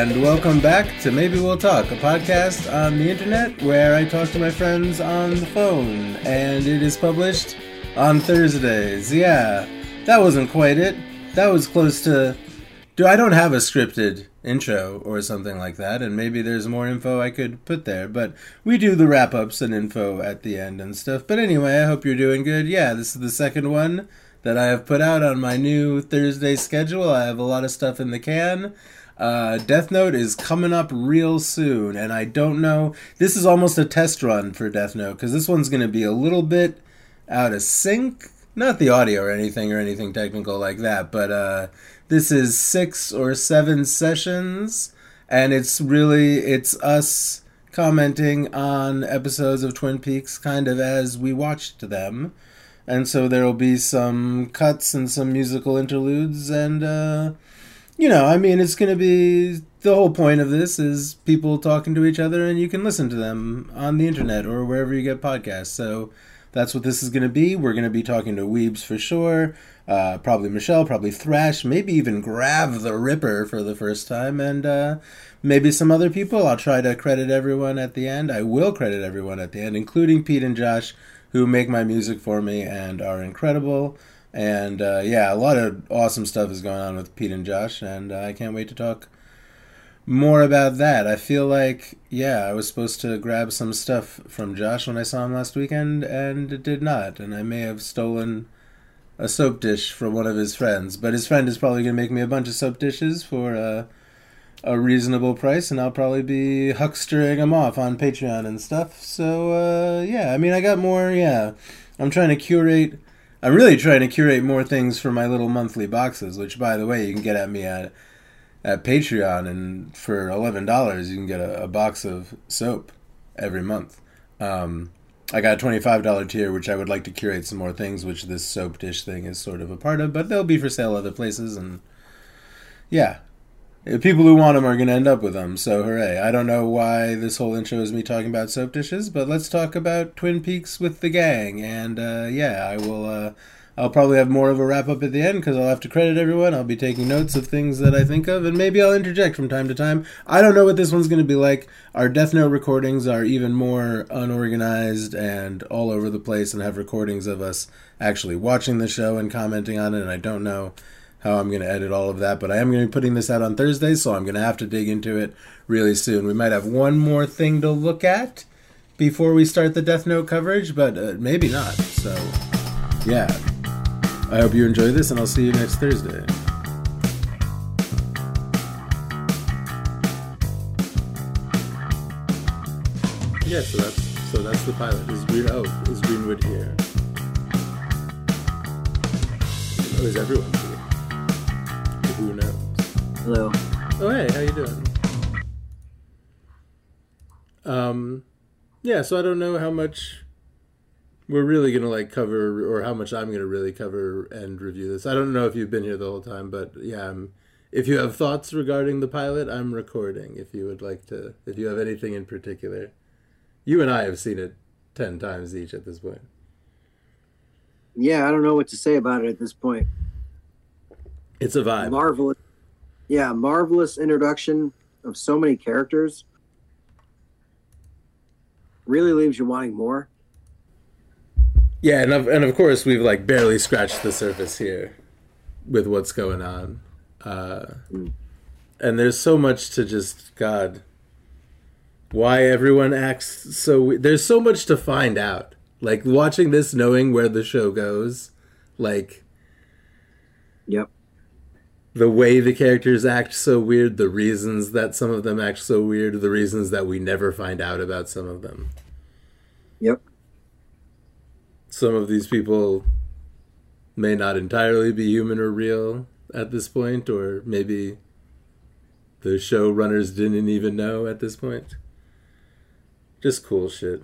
And welcome back to Maybe We'll Talk, a podcast on the internet where I talk to my friends on the phone, and it is published on Thursdays. Yeah, that wasn't quite it. That was close to. Do I don't have a scripted intro or something like that, and maybe there's more info I could put there, but we do the wrap ups and info at the end and stuff. But anyway, I hope you're doing good. Yeah, this is the second one that I have put out on my new Thursday schedule. I have a lot of stuff in the can. Uh, Death Note is coming up real soon, and I don't know. This is almost a test run for Death Note because this one's going to be a little bit out of sync. Not the audio or anything or anything technical like that, but uh, this is six or seven sessions, and it's really it's us commenting on episodes of Twin Peaks kind of as we watched them. And so there will be some cuts and some musical interludes and uh, you know, I mean, it's going to be the whole point of this is people talking to each other, and you can listen to them on the internet or wherever you get podcasts. So that's what this is going to be. We're going to be talking to Weebs for sure. Uh, probably Michelle, probably Thrash, maybe even Grav the Ripper for the first time, and uh, maybe some other people. I'll try to credit everyone at the end. I will credit everyone at the end, including Pete and Josh, who make my music for me and are incredible. And uh, yeah, a lot of awesome stuff is going on with Pete and Josh, and uh, I can't wait to talk more about that. I feel like, yeah, I was supposed to grab some stuff from Josh when I saw him last weekend, and it did not. And I may have stolen a soap dish from one of his friends, but his friend is probably going to make me a bunch of soap dishes for uh, a reasonable price, and I'll probably be huckstering them off on Patreon and stuff. So, uh, yeah, I mean, I got more, yeah. I'm trying to curate I'm really trying to curate more things for my little monthly boxes, which, by the way, you can get at me at at Patreon, and for eleven dollars, you can get a, a, box of soap every month. Um, I got a twenty-five dollar tier, which I would like to curate some more things, which this soap dish thing is sort of a part of, but they'll be for sale other places, and yeah, people who want them are going to end up with them. So hooray! I don't know why this whole intro is me talking about soap dishes, but let's talk about Twin Peaks with the gang. And uh, yeah, I will. Uh, I'll probably have more of a wrap up at the end because I'll have to credit everyone. I'll be taking notes of things that I think of, and maybe I'll interject from time to time. I don't know what this one's going to be like. Our Death Note recordings are even more unorganized and all over the place, and have recordings of us actually watching the show and commenting on it. And I don't know how I'm going to edit all of that, but I am going to be putting this out on Thursday, so I'm going to have to dig into it really soon. We might have one more thing to look at before we start the Death Note coverage, but uh, maybe not. So, yeah. I hope you enjoy this, and I'll see you next Thursday. Yeah, so that's so that's the pilot. Is Green oh is Greenwood here? Oh, is everyone? Hello. Oh hey, how you doing? Um, yeah. So I don't know how much we're really gonna like cover, or how much I'm gonna really cover and review this. I don't know if you've been here the whole time, but yeah, I'm, if you have thoughts regarding the pilot, I'm recording. If you would like to, if you have anything in particular, you and I have seen it ten times each at this point. Yeah, I don't know what to say about it at this point. It's a vibe. Marvelous. Yeah, marvelous introduction of so many characters. Really leaves you wanting more. Yeah, and of, and of course we've like barely scratched the surface here with what's going on. Uh, mm. And there's so much to just God. Why everyone acts so? There's so much to find out. Like watching this, knowing where the show goes, like. Yep the way the characters act so weird, the reasons that some of them act so weird, the reasons that we never find out about some of them. Yep. Some of these people may not entirely be human or real at this point, or maybe the showrunners didn't even know at this point. Just cool shit.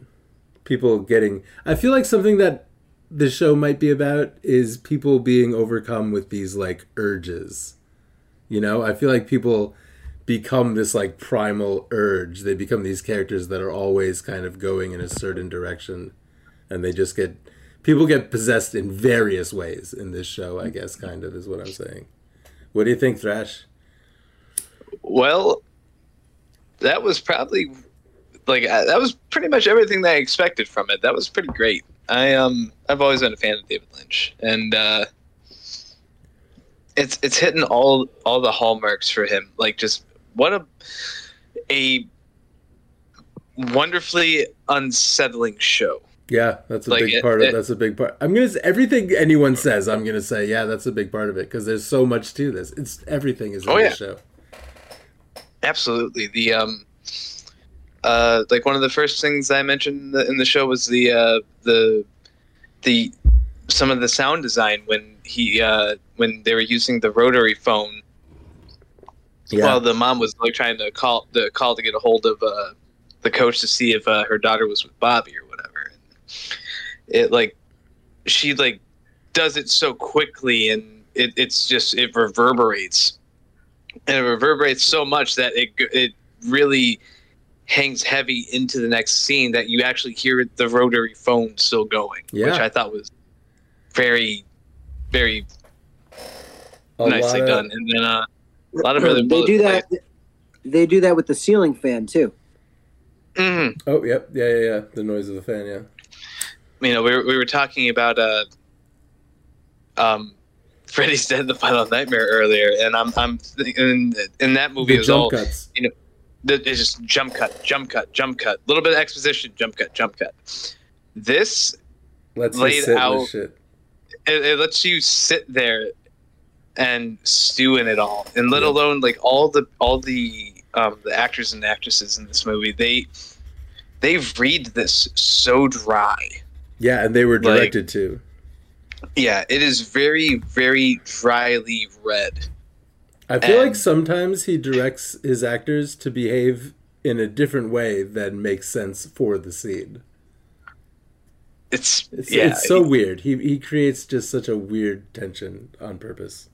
People getting. I feel like something that the show might be about is people being overcome with these like urges you know, I feel like people become this like primal urge. They become these characters that are always kind of going in a certain direction and they just get people get possessed in various ways in this show, I guess kind of is what I'm saying. What do you think, Thrash? Well, that was probably like uh, that was pretty much everything that I expected from it. That was pretty great. I um I've always been a fan of David Lynch, and uh, it's it's hitting all all the hallmarks for him. Like just what a a wonderfully unsettling show. Yeah, that's a Like, big it- part of it- that's a big part. I'm gonna say everything anyone says. I'm gonna say yeah, that's a big part of it because there's so much to this. It's everything is in Oh, the yeah. show. Absolutely. The um uh like one of the first things I mentioned in the, in the show was the uh the the some of the sound design when he uh when they were using the rotary phone Yeah, while the mom was like trying to call the call to get a hold of uh the coach to see if uh, her daughter was with Bobby or whatever. And it like she like does it so quickly and it, it's just it reverberates and it reverberates so much that it it really hangs heavy into the next scene that you actually hear the rotary phone still going, Yeah. which I thought was very, very a nicely of- done. And then uh, a lot of other they do that. They do that with the ceiling fan too. Mhm. Oh, yep, yeah, yeah, yeah. The noise of the fan. Yeah, you know, we were, we were talking about uh, um, Freddy's Dead: The Final Nightmare earlier, and I'm I'm in in that movie the is jump all cuts. it's just jump cut, jump cut, jump cut, a little bit of exposition, jump cut, jump cut. This Let's laid just out- shit. It, it lets you sit there and stew in it all, and let Yeah. alone like all the all the um, the actors and actresses in this movie. They they read this so dry. Yeah, and they were like- directed to. Yeah, it is very very dryly read. I feel like sometimes he directs his actors to behave in a different way that makes sense for the scene. It's, It's, yeah, it's so weird. He he creates just such a weird tension on purpose.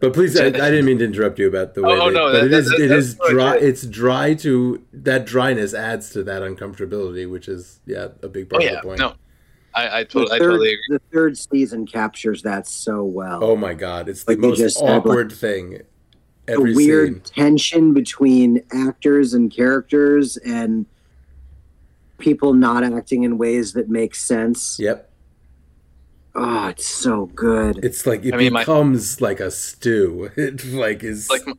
But please, I, I didn't mean to interrupt you about the way. Oh, oh they, no, but that- it is that- it that's is what I dry. did. It's dry to that dryness adds to that uncomfortability, which is yeah a big Oh part yeah, of the point. no, I I, The to- I totally agree. the third season captures that so well. Oh my god, it's the Like you most just said, like, awkward thing the every weird scene. tension between actors and characters and people not acting in ways that make sense. Yep, Oh, it's so good. it's like it I mean, my- becomes like a stew. It like is Like m-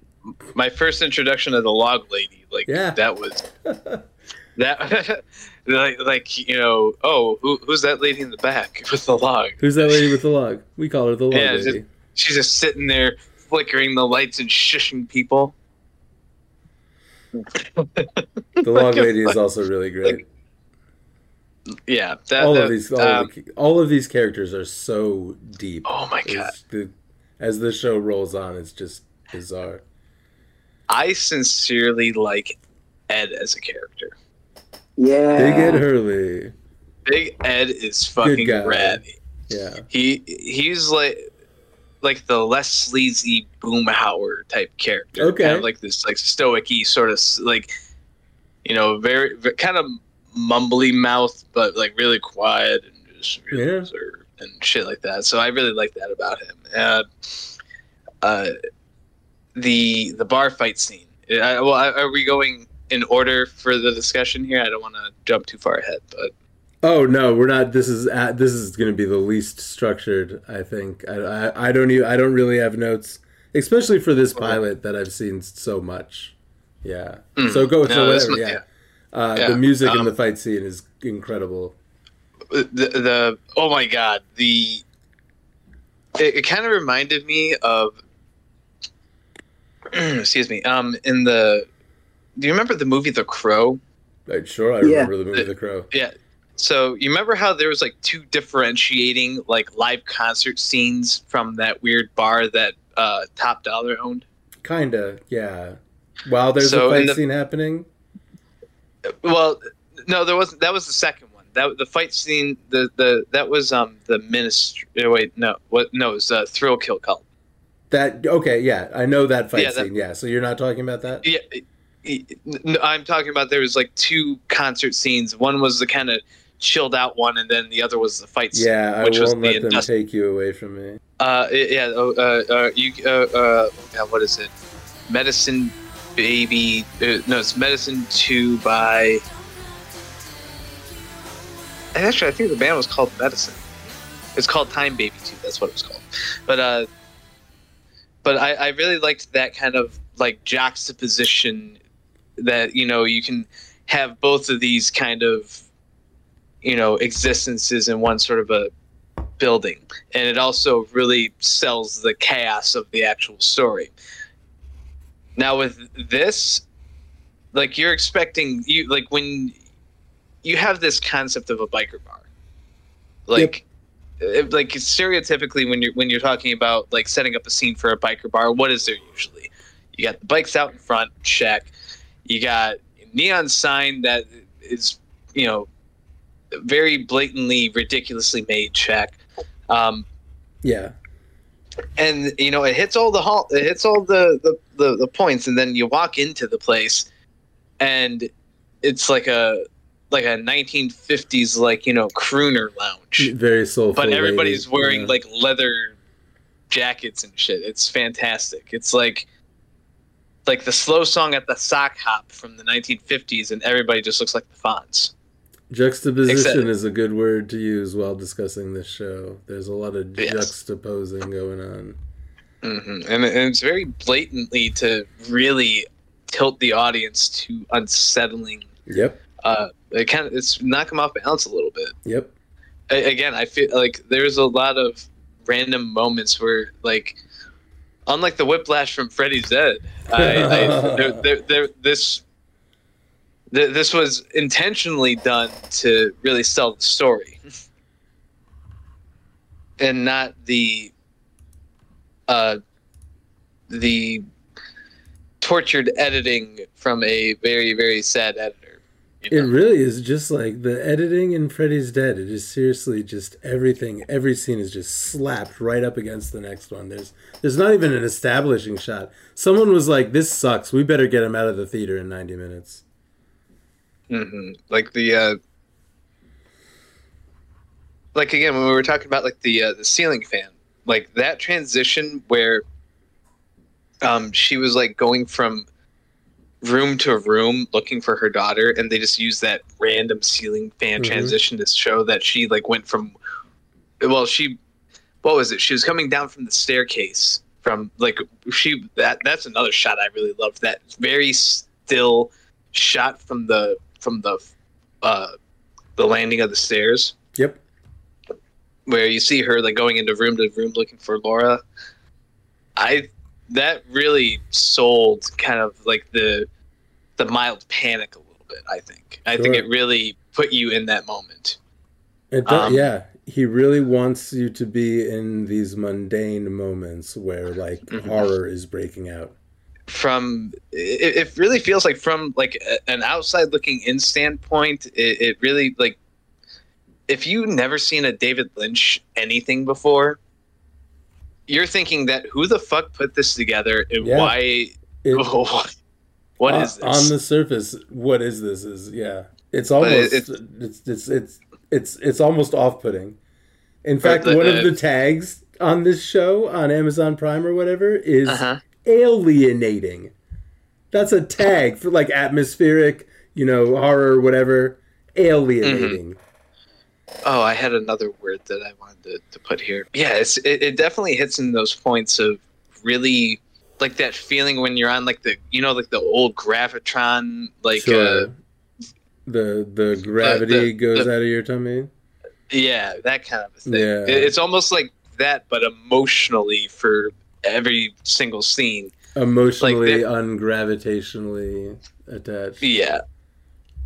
my first introduction to the log lady, like Yeah. that was that like like you know oh who, who's that lady in the back with the log? who's that lady with the log? We call her the log Yeah, lady. just- She's just sitting there flickering the lights and shushing people. The log lady is also really great. Yeah, that, all that- of these, all, um, of the, all of these characters are so deep. oh my god. It's the, as the show rolls on, it's just bizarre. I sincerely like Ed as a character. yeah. Big Ed Hurley, Big Ed is fucking rad. yeah, He he's like like the less sleazy Boomhauer type character. Okay. Kind of like this like stoicy sort of like you know very, very kind of mumbly mouth, but like really quiet and just really Yeah. reserved and shit like that. So I really like that about him. Uh, uh, the the bar fight scene. I, well, are we going in order for the discussion here? I don't want to jump too far ahead, but Oh no, we're not. This is this is going to be the least structured. I think. I, I I don't even. I don't really have notes, especially for this pilot that I've seen so much. Yeah. Mm. So go. No, this whatever. one- Yeah. Uh, Yeah. The music in Um, the fight scene is incredible. the the oh my god the it, it kind of reminded me of excuse me um in the do you remember the movie The Crow? Right, sure, I Yeah. remember the movie The Crow. Yeah. So you remember how there was like two differentiating like live concert scenes from that weird bar that uh, Top Dollar owned? Kinda, yeah. While there's So a fight the- scene happening. Well, no, there wasn't. That was the second one. That the fight scene. The the that was um the ministry. Wait, no, what? No, it was uh, Thrill Kill Cult. That okay, yeah, I know that fight Yeah, that- scene. yeah, so you're not talking about that? Yeah, it- no, I'm talking about there was like two concert scenes. One was the kind of chilled out one, and then the other was the fight scene. Yeah, I which was won't the let them industri- take you away from me. Uh, yeah. Oh, uh, uh, you. Uh, uh, God, what is it? Medicine Baby. Uh, no, it's Medicine Two by. And actually, I think the band was called Medicine. It's called Time Baby Two. That's what it was called. But uh, but I, I really liked that kind of like juxtaposition that you know you can have both of these kind of you know existences in one sort of a building and it also really sells the chaos of the actual story now with this like you're expecting you like when you have this concept of a biker bar like it- like stereotypically when you're when you're talking about like setting up a scene for a biker bar what is there usually? You got the bikes out in front check. You got neon sign that is you know very blatantly ridiculously made check. Um, Yeah. And you know it hits all the hall it hits all the, the the the points and then you walk into the place and it's like a like a 1950s like you know crooner lounge Very soulful. but everybody's lady. wearing Yeah. like leather jackets and shit it's fantastic it's like like the slow song at the sock hop from the 1950s and everybody just looks like the Fonz Juxtaposition Except- is a good word to use while discussing this show. There's a lot of Yes. juxtaposing going on. hmm And, and it's very blatantly to really tilt the audience to unsettling Yep. uh it kind of it's knock them off balance a little bit Yep. A- again i feel like there's a lot of random moments where like unlike the whiplash from freddy's dead I, I, there, there, there, this th- this was intentionally done to really sell the story and not the uh the tortured editing from a very very sad editor you It really is just like the editing in Freddy's Dead. It is seriously just everything. Every scene is just slapped right up against the next one. There's there's not even an establishing shot. Someone was like, "This sucks. We better get him out of the theater in 90 minutes." Hmm Like the, uh, like again when we were talking about like the uh, the ceiling fan, like that transition where, um, she was like going from room to room looking for her daughter, and they just used that random ceiling fan Mhm. transition to show that she like went from, well, she, what was it? She was coming down from the staircase from like she that that's another shot I really loved. That very still shot from the from the uh the landing of the stairs Yep. where you see her like going into room to room looking for Laura. I that really sold kind of like the the mild panic a little bit. I think. I think it really put you in that moment. It does, Um, yeah, he really wants you to be in these mundane moments where like Mhm. horror is breaking out. From it, it really feels like from like a, an outside looking in standpoint, it, it really like if you never seen a David Lynch anything before, you're thinking that who the fuck put this together and Yeah. why It, what on- is this? on the surface? What is this? Is yeah, it's almost it's- it's it's it's it's it's almost off-putting. In fact, the- one uh, of the tags on this show on Amazon Prime or whatever is uh-huh. Alienating. That's a tag for like atmospheric, you know, horror, whatever. Alienating. Oh, I had another word that I wanted to, to put here. Yeah, it's it, it definitely hits in those points of really like that feeling when you're on like the you know like the old gravitron like sure. uh the the gravity the- goes the- out of your tummy. yeah that kind of thing. Yeah. It- it's almost like that, but emotionally for every single scene. Emotionally, the- ungravitationally attached. Yeah,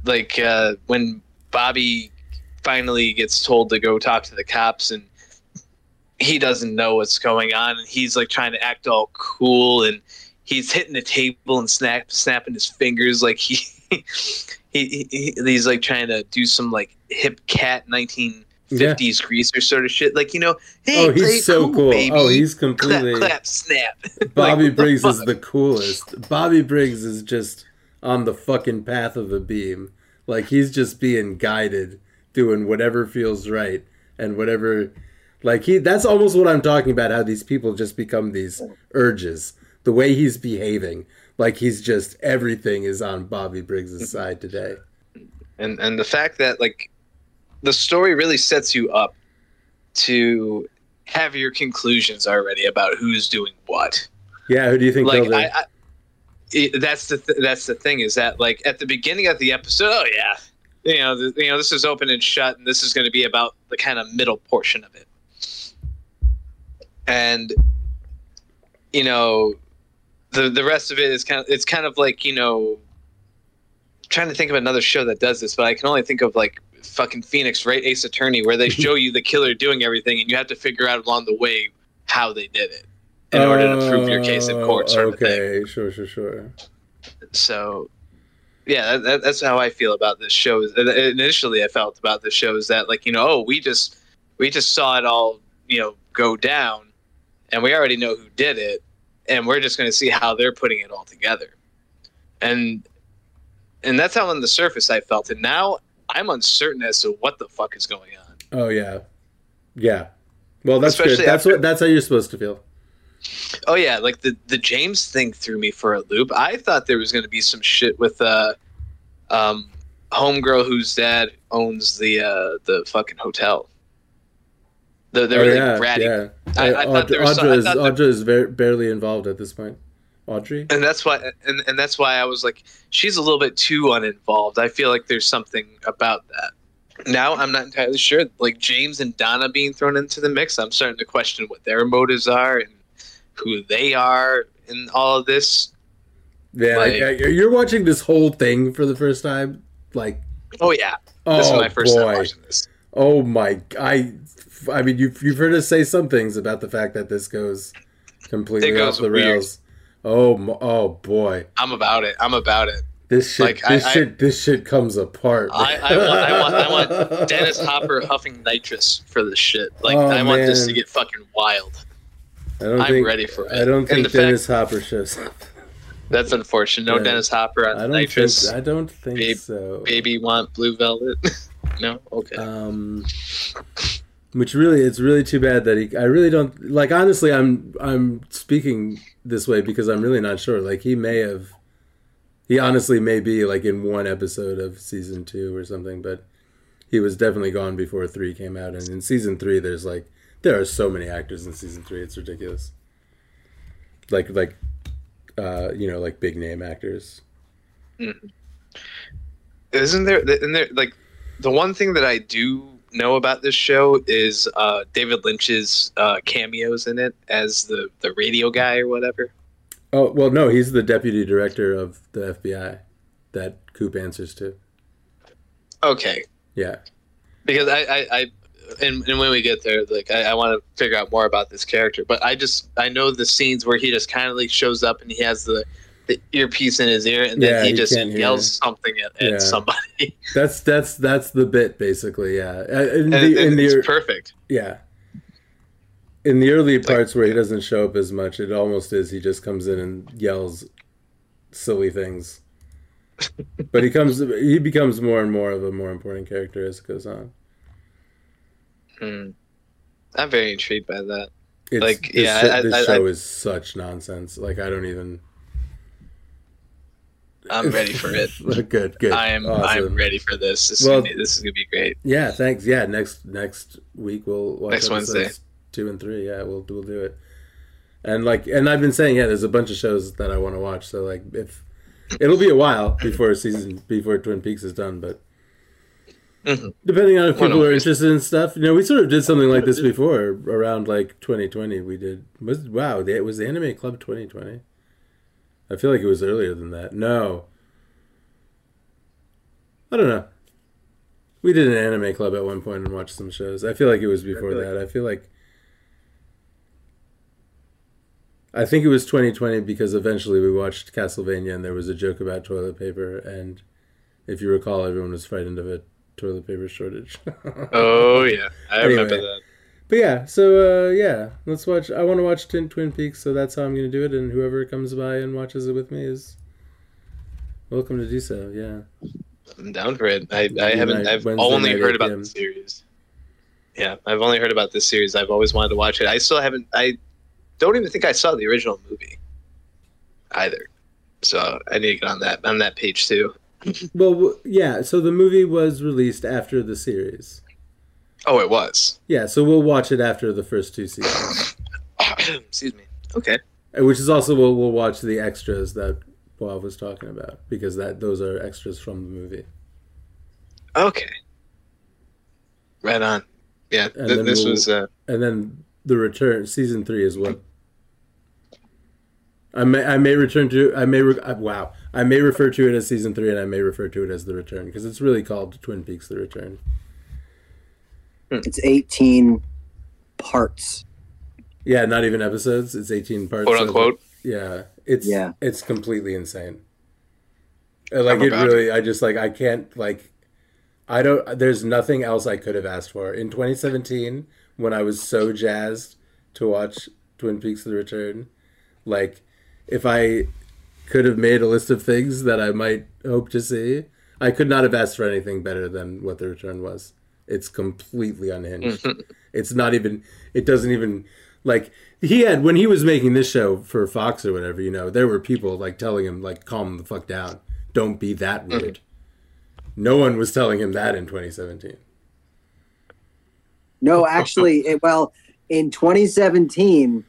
like uh, when Bobby finally gets told to go talk to the cops and he doesn't know what's going on and he's like trying to act all cool and he's hitting the table and snap snapping his fingers like he he, he he's like trying to do some like hip cat 1950s greaser sort of shit like you know hey oh, he's so cool. baby. Oh, he's completely. clap snap Bobby Like, what the Briggs is the coolest. Bobby Briggs is just on the fucking path of a beam. Like he's just being guided, doing whatever feels right and whatever. Like he, that's almost what I'm talking about. How these people just become these urges. the way he's behaving, like he's just everything is on Bobby Briggs' side today. and and the fact that like the story really sets you up to have your conclusions already about who's doing what. Yeah, who do you think like? I, I it, that's the th- that's the thing is that like at the beginning of the episode, oh yeah, you know, the, you know, this is open and shut, and this is going to be about the kind of middle portion of it, and you know, the the rest of it is kind of it's kind of like you know, trying to think of another show that does this, but I can only think of like fucking Phoenix, Wright? Ace Attorney, where they show you the killer doing everything, and you have to figure out along the way how they did it in order to prove your case in court, sort. Oh, Okay, sure, sure, sure. So, yeah, that, that, that's how I feel about this show. Is- uh, Initially, I felt about this show is that like you know, oh, we just we just saw it all you know go down, and we already know who did it, and we're just going to see how they're putting it all together, and and that's how on the surface I felt, and now I'm uncertain as to what the fuck is going on. Oh yeah, yeah. Well, that's Especially good. That's after- what. That's how you're supposed to feel. Oh yeah, like the the James thing threw me for a loop. I thought there was going to be some shit with uh, um, homegirl whose dad owns the uh the fucking hotel. The, they oh, were like yeah, ratting, yeah. I- I thought there was some- Audra I is, thought there- Audra is very, barely involved at this point. Audrey. and that's why and, and that's why I was like, she's a little bit too uninvolved. I feel like there's something about that. Now I'm not entirely sure. Like James and Donna being thrown into the mix, I'm starting to question what their motives are and who they are in all of this. Yeah, Like- like, you're watching this whole thing for the first time. Like, Oh yeah, oh this is oh, my first time watching this. Oh my! I, I mean, you've you've heard us say some things about the fact that this goes completely goes off the weird. rails. Oh, oh boy! I'm about it. I'm about it. This shit, Like, this I- shit, this shit comes apart. I, I want, I want, I want Dennis Hopper huffing nitrous for this shit. Like, Oh, I want this to get fucking wild. I don't I'm think, ready for it. I don't think the fact- Dennis Hopper shows up. That's unfortunate. No Yeah. Dennis Hopper on I don't nitrous. think. I don't think Babe- so. Baby want blue velvet. no, okay. Um, which really, it's really too bad that he. I really don't like. Honestly, I'm I'm speaking this way because I'm really not sure. Like he may have, he honestly may be like in one episode of season two or something, but he was definitely gone before three came out. And in season three, there's like there are so many actors in season three. It's ridiculous. Like like, uh, you know, like big name actors. Isn't there? Isn't there like the one thing that I do know about this show is uh, David Lynch's uh, cameos in it as the the radio guy or whatever. Oh well, no, he's the deputy director of the FBI that Coop answers to. Okay, Yeah. because I, I, I and, and when we get there, like I, I want to figure out more about this character. But I just I know the scenes where he just kind of like shows up and he has the the earpiece in his ear, and then Yeah, he he just yells something at, at Yeah. somebody, That's that's that's the bit basically. Yeah, Uh, in and, the, in the it's perfect. yeah, in the early like- parts where he doesn't show up as much, it almost is he just comes in and yells silly things. but he comes he becomes more and more of a more important character as it goes on. Hmm. I'm very intrigued by that. It's, Like, this, yeah, I- this I- show is such nonsense. Like I don't even. I'm ready for it. good, good. I am. Awesome. I'm ready for this. This, Well- is gonna be, this is gonna be great. Yeah, thanks. Yeah, next next week we'll watch Next Wednesday. two and three. Yeah, we'll we'll do it. And like, and I've been saying, yeah, there's a bunch of shows that I want to watch. So like, if it'll be a while before season before Twin Peaks is done, but Mhm. depending on if people are interested in stuff, you know, we sort of did something like this before around like 2020. We did was wow, it was the Anime Club 2020? I feel like it was earlier than that. No, I don't know. We did an anime club at one point and watched some shows. I feel like it was before feel like- that. I feel like I think it was 2020 because eventually we watched Castlevania and there was a joke about toilet paper and if you recall everyone was frightened of a toilet paper shortage. Oh yeah, I Anyway. remember that. But yeah, so uh, yeah, let's watch. I want to watch Twin, Twin Peaks, so that's how I'm going to do it. And whoever comes by and watches it with me is welcome to do so. Yeah, I'm down for it. I, I haven't. night- I've Wednesday only heard about the series. Yeah, I've only heard about this series. I've always wanted to watch it. I still haven't. I don't even think I saw the original movie. either. So I need to get on that on that page too. Well, yeah. So the movie was released after the series. Oh, it was. Yeah, so we'll watch it after the first two seasons, Excuse me. Okay. Which is also we'll we'll watch the extras that Bob was talking about because that those are extras from the movie. Okay. Right on. Yeah, And th- then this we'll- was. Uh, and then the return season three is what I may I may return to I may re, uh, wow I may refer to it as season three and I may refer to it as the return because it's really called Twin Peaks: The Return. It's 18 parts. Yeah, not even episodes. It's eighteen parts. quote of- unquote. Yeah, it's Yeah. it's completely insane. Uh, Like I'm it about really, I just like I can't like, I don't. There's nothing else I could have asked for in 2017 when I was so jazzed to watch Twin Peaks: The Return. Like, if I could have made a list of things that I might hope to see, I could not have asked for anything better than what The Return was. It's completely unhinged. Mm-hmm. it's not even. It doesn't even like he had when he was making this show for Fox or whatever. You know, there were people like telling him like, "Calm the fuck down. Don't be that mm-hmm. weird." No one was telling him that in 2017. No, actually, it, well, in 2017,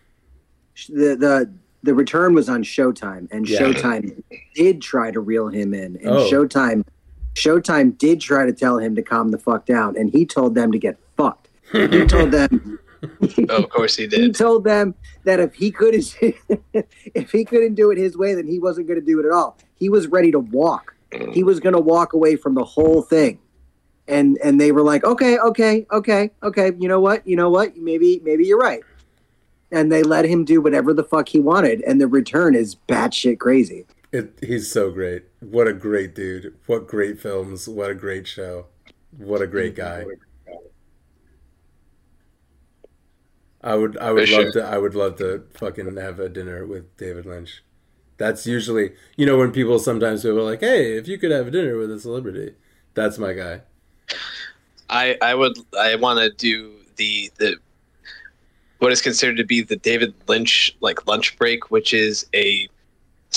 the the the return was on Showtime, and Yeah. Showtime did try to reel him in, and Oh. Showtime Showtime did try to tell him to calm the fuck down, and he told them to get fucked. He told them. Oh, of course he did. He told them that if he couldn't, if he couldn't do it his way, then he wasn't going to do it at all. He was ready to walk. He was going to walk away from the whole thing, and and they were like, okay, okay, okay, okay. You know what? You know what? Maybe maybe you're right. And they let him do whatever the fuck he wanted, and the return is batshit crazy. It, he's so great. What a great dude. What great films. What a great show. What a great mm-hmm. guy. I would I would For love sure. to I would love to fucking have a dinner with David Lynch. That's usually you know when people sometimes people are like, "Hey, if you could have a dinner with a celebrity." That's my guy. I I would I want to do the the what is considered to be the David Lynch like lunch break, which is a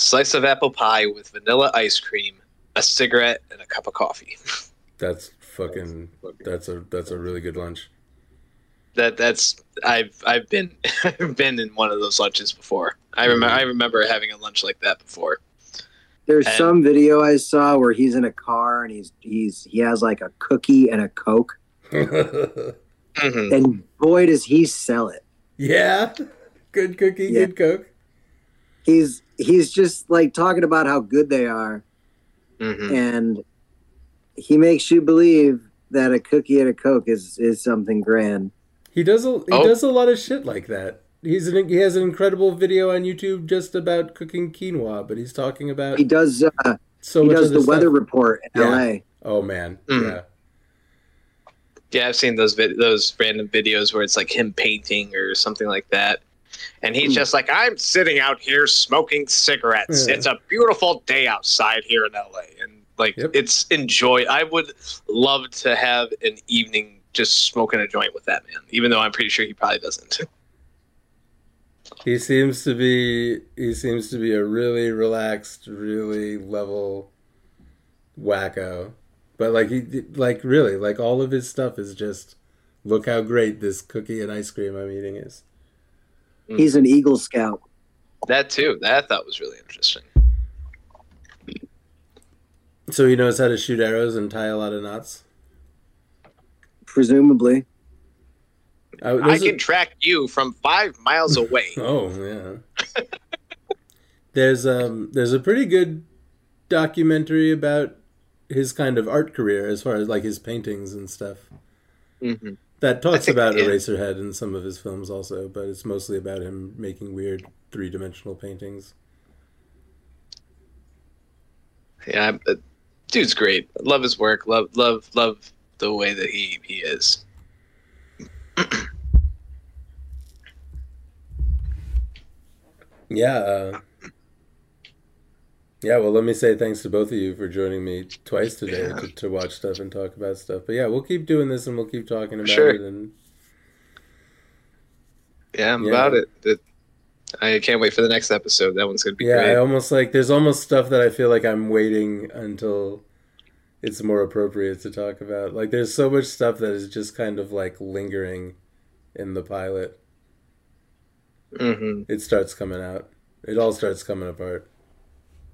slice of apple pie with vanilla ice cream, a cigarette, and a cup of coffee. That's fucking that's a that's a really good lunch. That that's I've I've been I've been in one of those lunches before. I remember I remember having a lunch like that before. There's And- some video I saw where he's in a car and he's he's he has like a cookie and a coke, Mhm. and boy does he sell it. yeah. Good cookie, Yeah. good coke. He's he's just like talking about how good they are, Mhm. and he makes you believe that a cookie and a coke is is something grand. He does a he Oh. does a lot of shit like that. He's an, he has an incredible video on YouTube just about cooking quinoa, but he's talking about He does uh, so he does other the weather report in Yeah. L.A. Oh man, Mhm. yeah, Yeah, I've seen those vid- those random videos where it's like him painting or something like that. And he's Hmm. just like, I'm sitting out here smoking cigarettes. Yeah. It's a beautiful day outside here in LA. And like Yep. it's enjoy I would love to have an evening just smoking a joint with that man, even though I'm pretty sure he probably doesn't. he seems to be he seems to be a really relaxed, really level wacko. But like he like really like all of his stuff is just look how great this cookie and ice cream I'm eating is. He's an Eagle Scout. that too. That I thought was really interesting. So he knows how to shoot arrows and tie a lot of knots. Presumably, I, I there's a- can track you from five miles away. Oh yeah. there's um there's a pretty good documentary about his kind of art career as far as like his paintings and stuff. hmm That talks about yeah. Eraserhead in some of his films also, but it's mostly about him making weird three dimensional paintings. Yeah, but dude's great. Love his work. Love love love the way that he he is. Yeah. Uh, yeah, well, let me say thanks to both of you for joining me twice today Yeah. to, to watch stuff and talk about stuff. But yeah, we'll keep doing this and we'll keep talking about Sure. it. And Yeah, I'm Yeah. about it. it. I can't wait for the next episode. That one's gonna be Yeah, I almost like there's almost stuff that I feel like I'm waiting until it's more appropriate to talk about. Like there's so much stuff that is just kind of like lingering in the pilot. hmm It starts coming out. It all starts coming apart.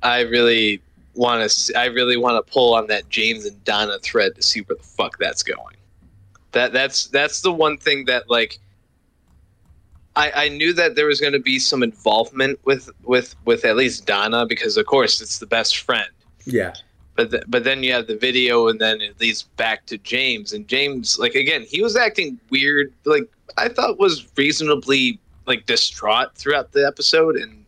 I really want to. I really want to pull on that James and Donna thread to see where the fuck that's going. That that's that's the one thing that like. I, I knew that there was going to be some involvement with, with, with at least Donna because of course it's the best friend. Yeah. but th- but then you have the video and then it leads back to James and James like again he was acting weird like I thought was reasonably like distraught throughout the episode and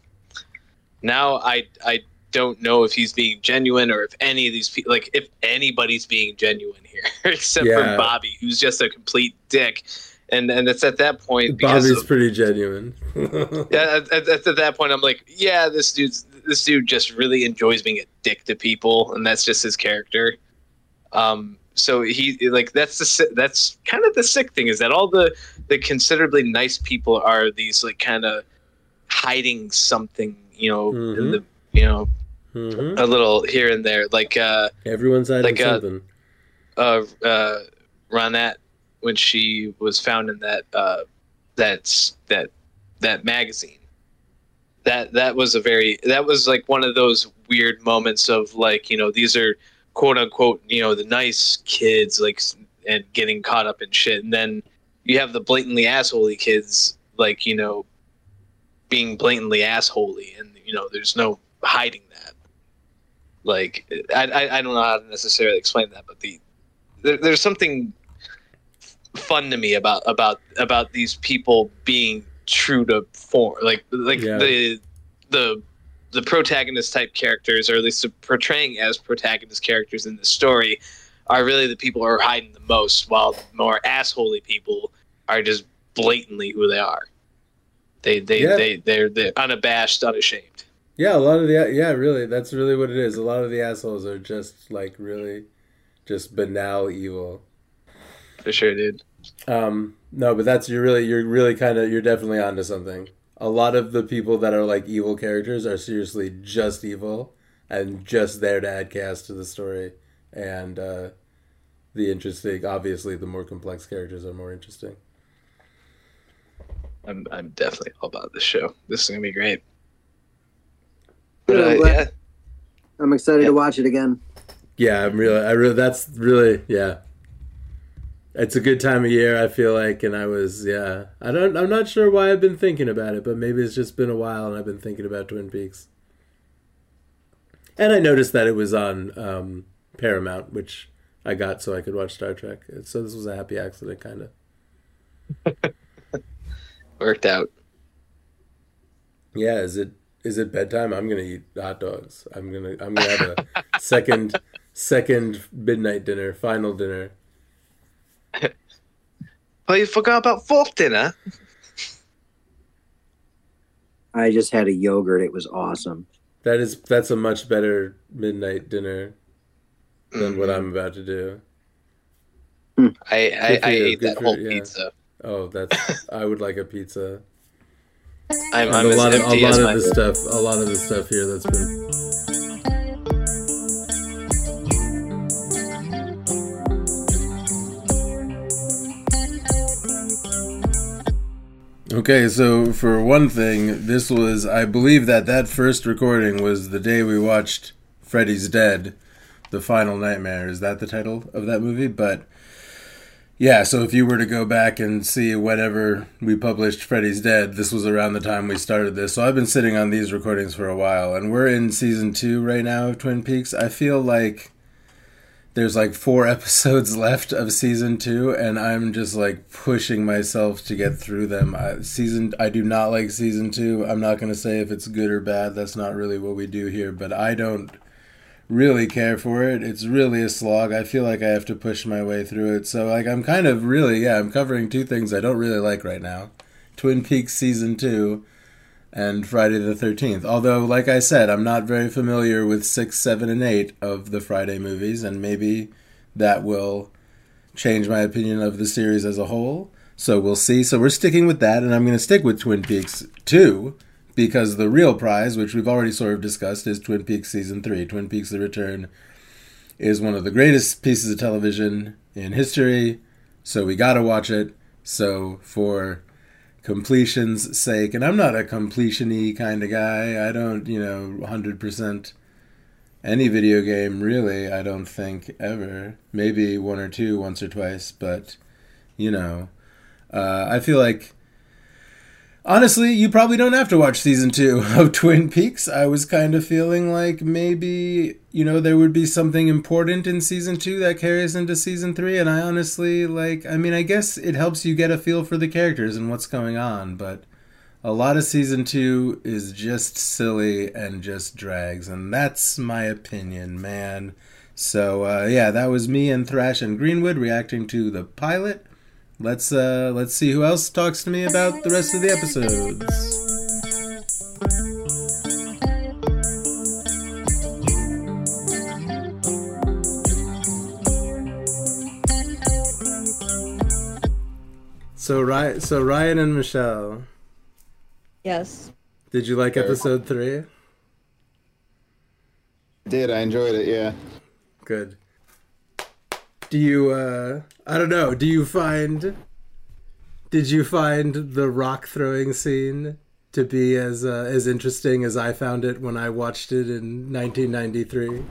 now I I don't know if he's being genuine or if any of these people like if anybody's being genuine here except Yeah. for Bobby who's just a complete dick and and it's at that point Bobby's of- pretty genuine. yeah, at, at, at that point, I'm like, yeah, this dude's this dude just really enjoys being a dick to people, and that's just his character. Um, so he like that's the that's kind of the sick thing is that all the the considerably nice people are these like kind of hiding something, you know, in Mhm. the you know hmm a little here and there, like uh Everyone's hiding Like, uh, something. uh uh Ronette when she was found in that uh that's that that magazine. That that was a very that was like one of those weird moments of like, you know, these are quote unquote, you know, the nice kids like and getting caught up in shit and then you have the blatantly assholey kids like, you know, being blatantly assholey and you know, there's no hiding that. Like I I, I don't know how to necessarily explain that, but the there, there's something fun to me about about about these people being true to form like like Yeah. the the the protagonist type characters or at least portraying as protagonist characters in the story are really the people who are hiding the most while the more assholey people are just blatantly who they are they they Yeah. they they're, they're unabashed unashamed Yeah, a lot of the yeah, really, that's really what it is. A lot of the assholes are just like really, just banal evil. for sure dude Um, no, but that's you're really you're really kind of you're definitely onto something. A lot of the people that are like evil characters are seriously just evil and just there to add chaos to the story. And uh, the interesting, obviously, the more complex characters are more interesting. i'm, I'm definitely all about this show this is gonna be great but, I'm uh, yeah I'm excited Yeah. to watch it again. Yeah, I'm really, I really, that's really, yeah. It's a good time of year, I feel like, and I was, yeah. I don't, I'm not sure why I've been thinking about it, but maybe it's just been a while, and I've been thinking about Twin Peaks. And I noticed that it was on um, Paramount, which I got so I could watch Star Trek. So this was a happy accident, kind of. worked out Yeah, is it is it bedtime? I'm gonna eat hot dogs. I'm gonna I'm gonna have a second second midnight dinner, final dinner. Oh, you forgot about fourth dinner? I just had a yogurt. It was awesome. That is that's a much better midnight dinner than what mm-hmm. I'm about to do. Hmm. I I, Good I ate good that for- whole yeah. pizza. Oh, that's I would like a pizza. I'm, I'm a lot of a lot of the stuff a lot of the stuff here that's been Okay, so for one thing, this was I believe that that first recording was the day we watched Freddy's Dead, The Final Nightmare. Is that the title of that movie? But yeah, so if you were to go back and see whenever we published Freddy's Dead, this was around the time we started this. So I've been sitting on these recordings for a while, and we're in season two right now of Twin Peaks. I feel like there's like four episodes left of season two, and I'm just like pushing myself to get through them. I, season, I do not like season two. I'm not going to say if it's good or bad. That's not really what we do here, but I don't really care for it. It's really a slog. I feel like I have to push my way through it. So like I'm kind of really yeah, I'm covering two things I don't really like right now. Twin Peaks season 2 and Friday the 13th. Although like I said, I'm not very familiar with 6, 7 and 8 of the Friday movies and maybe that will change my opinion of the series as a whole. So we'll see. So we're sticking with that and I'm going to stick with Twin Peaks 2 because the real prize, which we've already sort of discussed, is Twin Peaks season three. Twin Peaks: The Return is one of the greatest pieces of television in history, so we got to watch it. So for completion's sake, and I'm not a completion-y kind of guy. I don't, you know, hundred percent any video game really. I don't think ever. Maybe one or two, once or twice, but you know, uh, I feel like honestly, you probably don't have to watch season two of Twin Peaks. I was kind of feeling like maybe, you know, there would be something important in season two that carries into season three. And I honestly, like, I mean, I guess it helps you get a feel for the characters and what's going on, but a lot of season two is just silly and just drags. And that's my opinion, man. So, uh, yeah, that was me and Thrash and Greenwood reacting to the pilot let's uh let's see who else talks to me about the rest of the episodes. So Ryan, so Ryan and Michelle. Yes. Did you like episode three? Did I enjoyed it? Yeah. Good do you uh i don't know. Do you find did you find the rock throwing scene to be as uh, as interesting as i found it when i watched it in 1993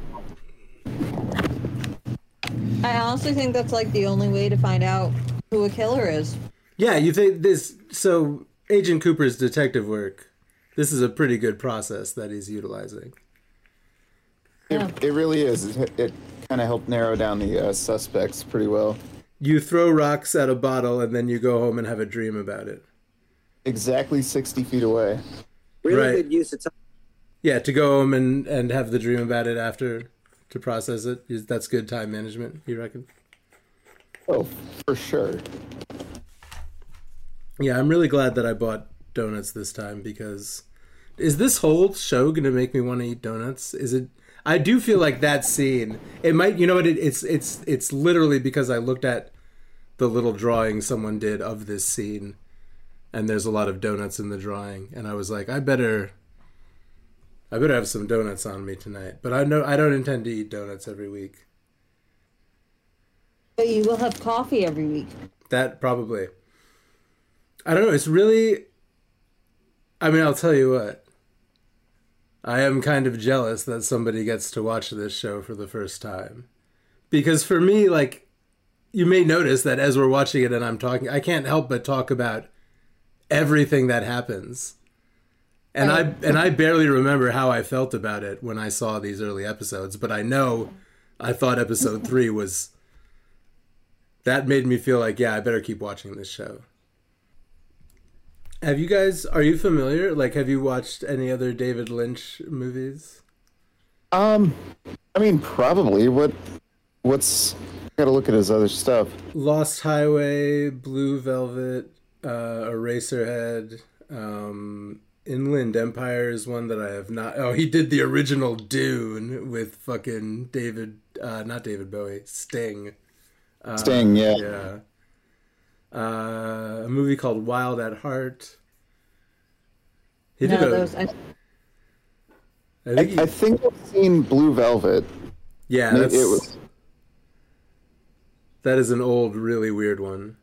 i honestly think that's like the only way to find out who a killer is. Yeah you think this so agent cooper's detective work this is a pretty good process that he's utilizing. It, it really is. It, it kind of helped narrow down the uh, suspects pretty well. You throw rocks at a bottle and then you go home and have a dream about it. Exactly 60 feet away. Really right. good use of time. Yeah, to go home and, and have the dream about it after to process it. That's good time management, you reckon? Oh, for sure. Yeah, I'm really glad that I bought donuts this time because is this whole show going to make me want to eat donuts? Is it I do feel like that scene. It might, you know what? It, it's it's it's literally because I looked at the little drawing someone did of this scene, and there's a lot of donuts in the drawing, and I was like, I better, I better have some donuts on me tonight. But I know I don't intend to eat donuts every week. But you will have coffee every week. That probably. I don't know. It's really. I mean, I'll tell you what. I am kind of jealous that somebody gets to watch this show for the first time. Because for me, like, you may notice that as we're watching it and I'm talking, I can't help but talk about everything that happens. And I and I barely remember how I felt about it when I saw these early episodes, but I know I thought episode 3 was that made me feel like, yeah, I better keep watching this show. Have you guys are you familiar? Like have you watched any other David Lynch movies? Um I mean probably. What what's I gotta look at his other stuff. Lost Highway, Blue Velvet, uh Eraserhead, um Inland Empire is one that I have not oh he did the original Dune with fucking David uh not David Bowie, Sting. Uh, Sting, yeah. Yeah uh, a movie called Wild at Heart. He no, did a, those, I... I, think he, I, think I've seen Blue Velvet. Yeah, that's, it was. That is an old, really weird one.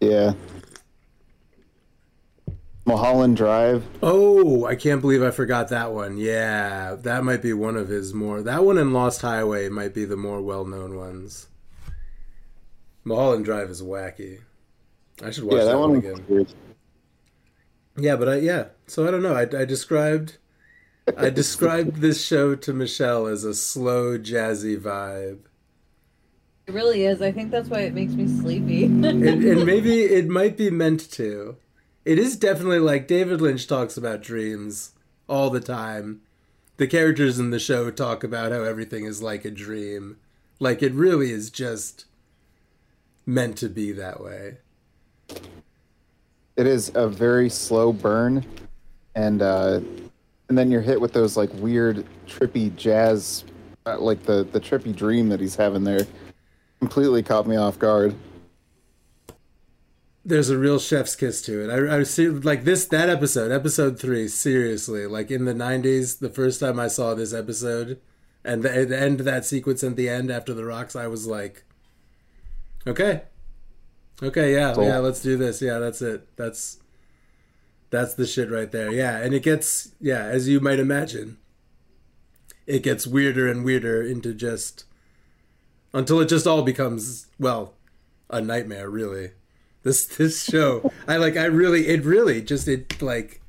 Yeah. Mulholland Drive. Oh, I can't believe I forgot that one. Yeah, that might be one of his more. That one and Lost Highway might be the more well-known ones. Mulholland Drive is wacky. I should watch yeah, that, that, one, again. Yeah, but I yeah. So I don't know. I, I described I described this show to Michelle as a slow, jazzy vibe. It really is. I think that's why it makes me sleepy. and, and maybe it might be meant to. It is definitely like David Lynch talks about dreams all the time. The characters in the show talk about how everything is like a dream. Like it really is just meant to be that way. It is a very slow burn, and uh, and then you're hit with those like weird trippy jazz, uh, like the the trippy dream that he's having there. Completely caught me off guard. there's a real chef's kiss to it. I, I see like this that episode, episode three. Seriously, like in the '90s, the first time I saw this episode, and the, the end of that sequence at the end after the rocks, I was like, okay, okay, yeah, yeah, let's do this. Yeah, that's it. That's that's the shit right there. Yeah, and it gets yeah, as you might imagine, it gets weirder and weirder into just until it just all becomes well a nightmare really this this show i like i really it really just it like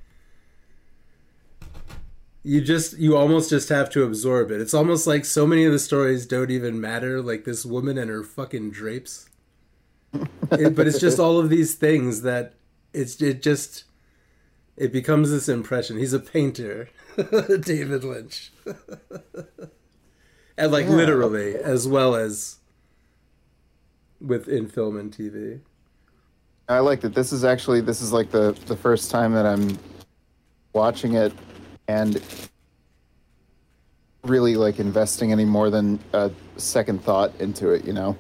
you just you almost just have to absorb it it's almost like so many of the stories don't even matter like this woman and her fucking drapes It- but it's just all of these things that it's it just it becomes this impression he's a painter david lynch and like Yeah. literally as well as within film and tv I like that. This is actually this is like the the first time that I'm watching it and really like investing any more than a second thought into it. You know.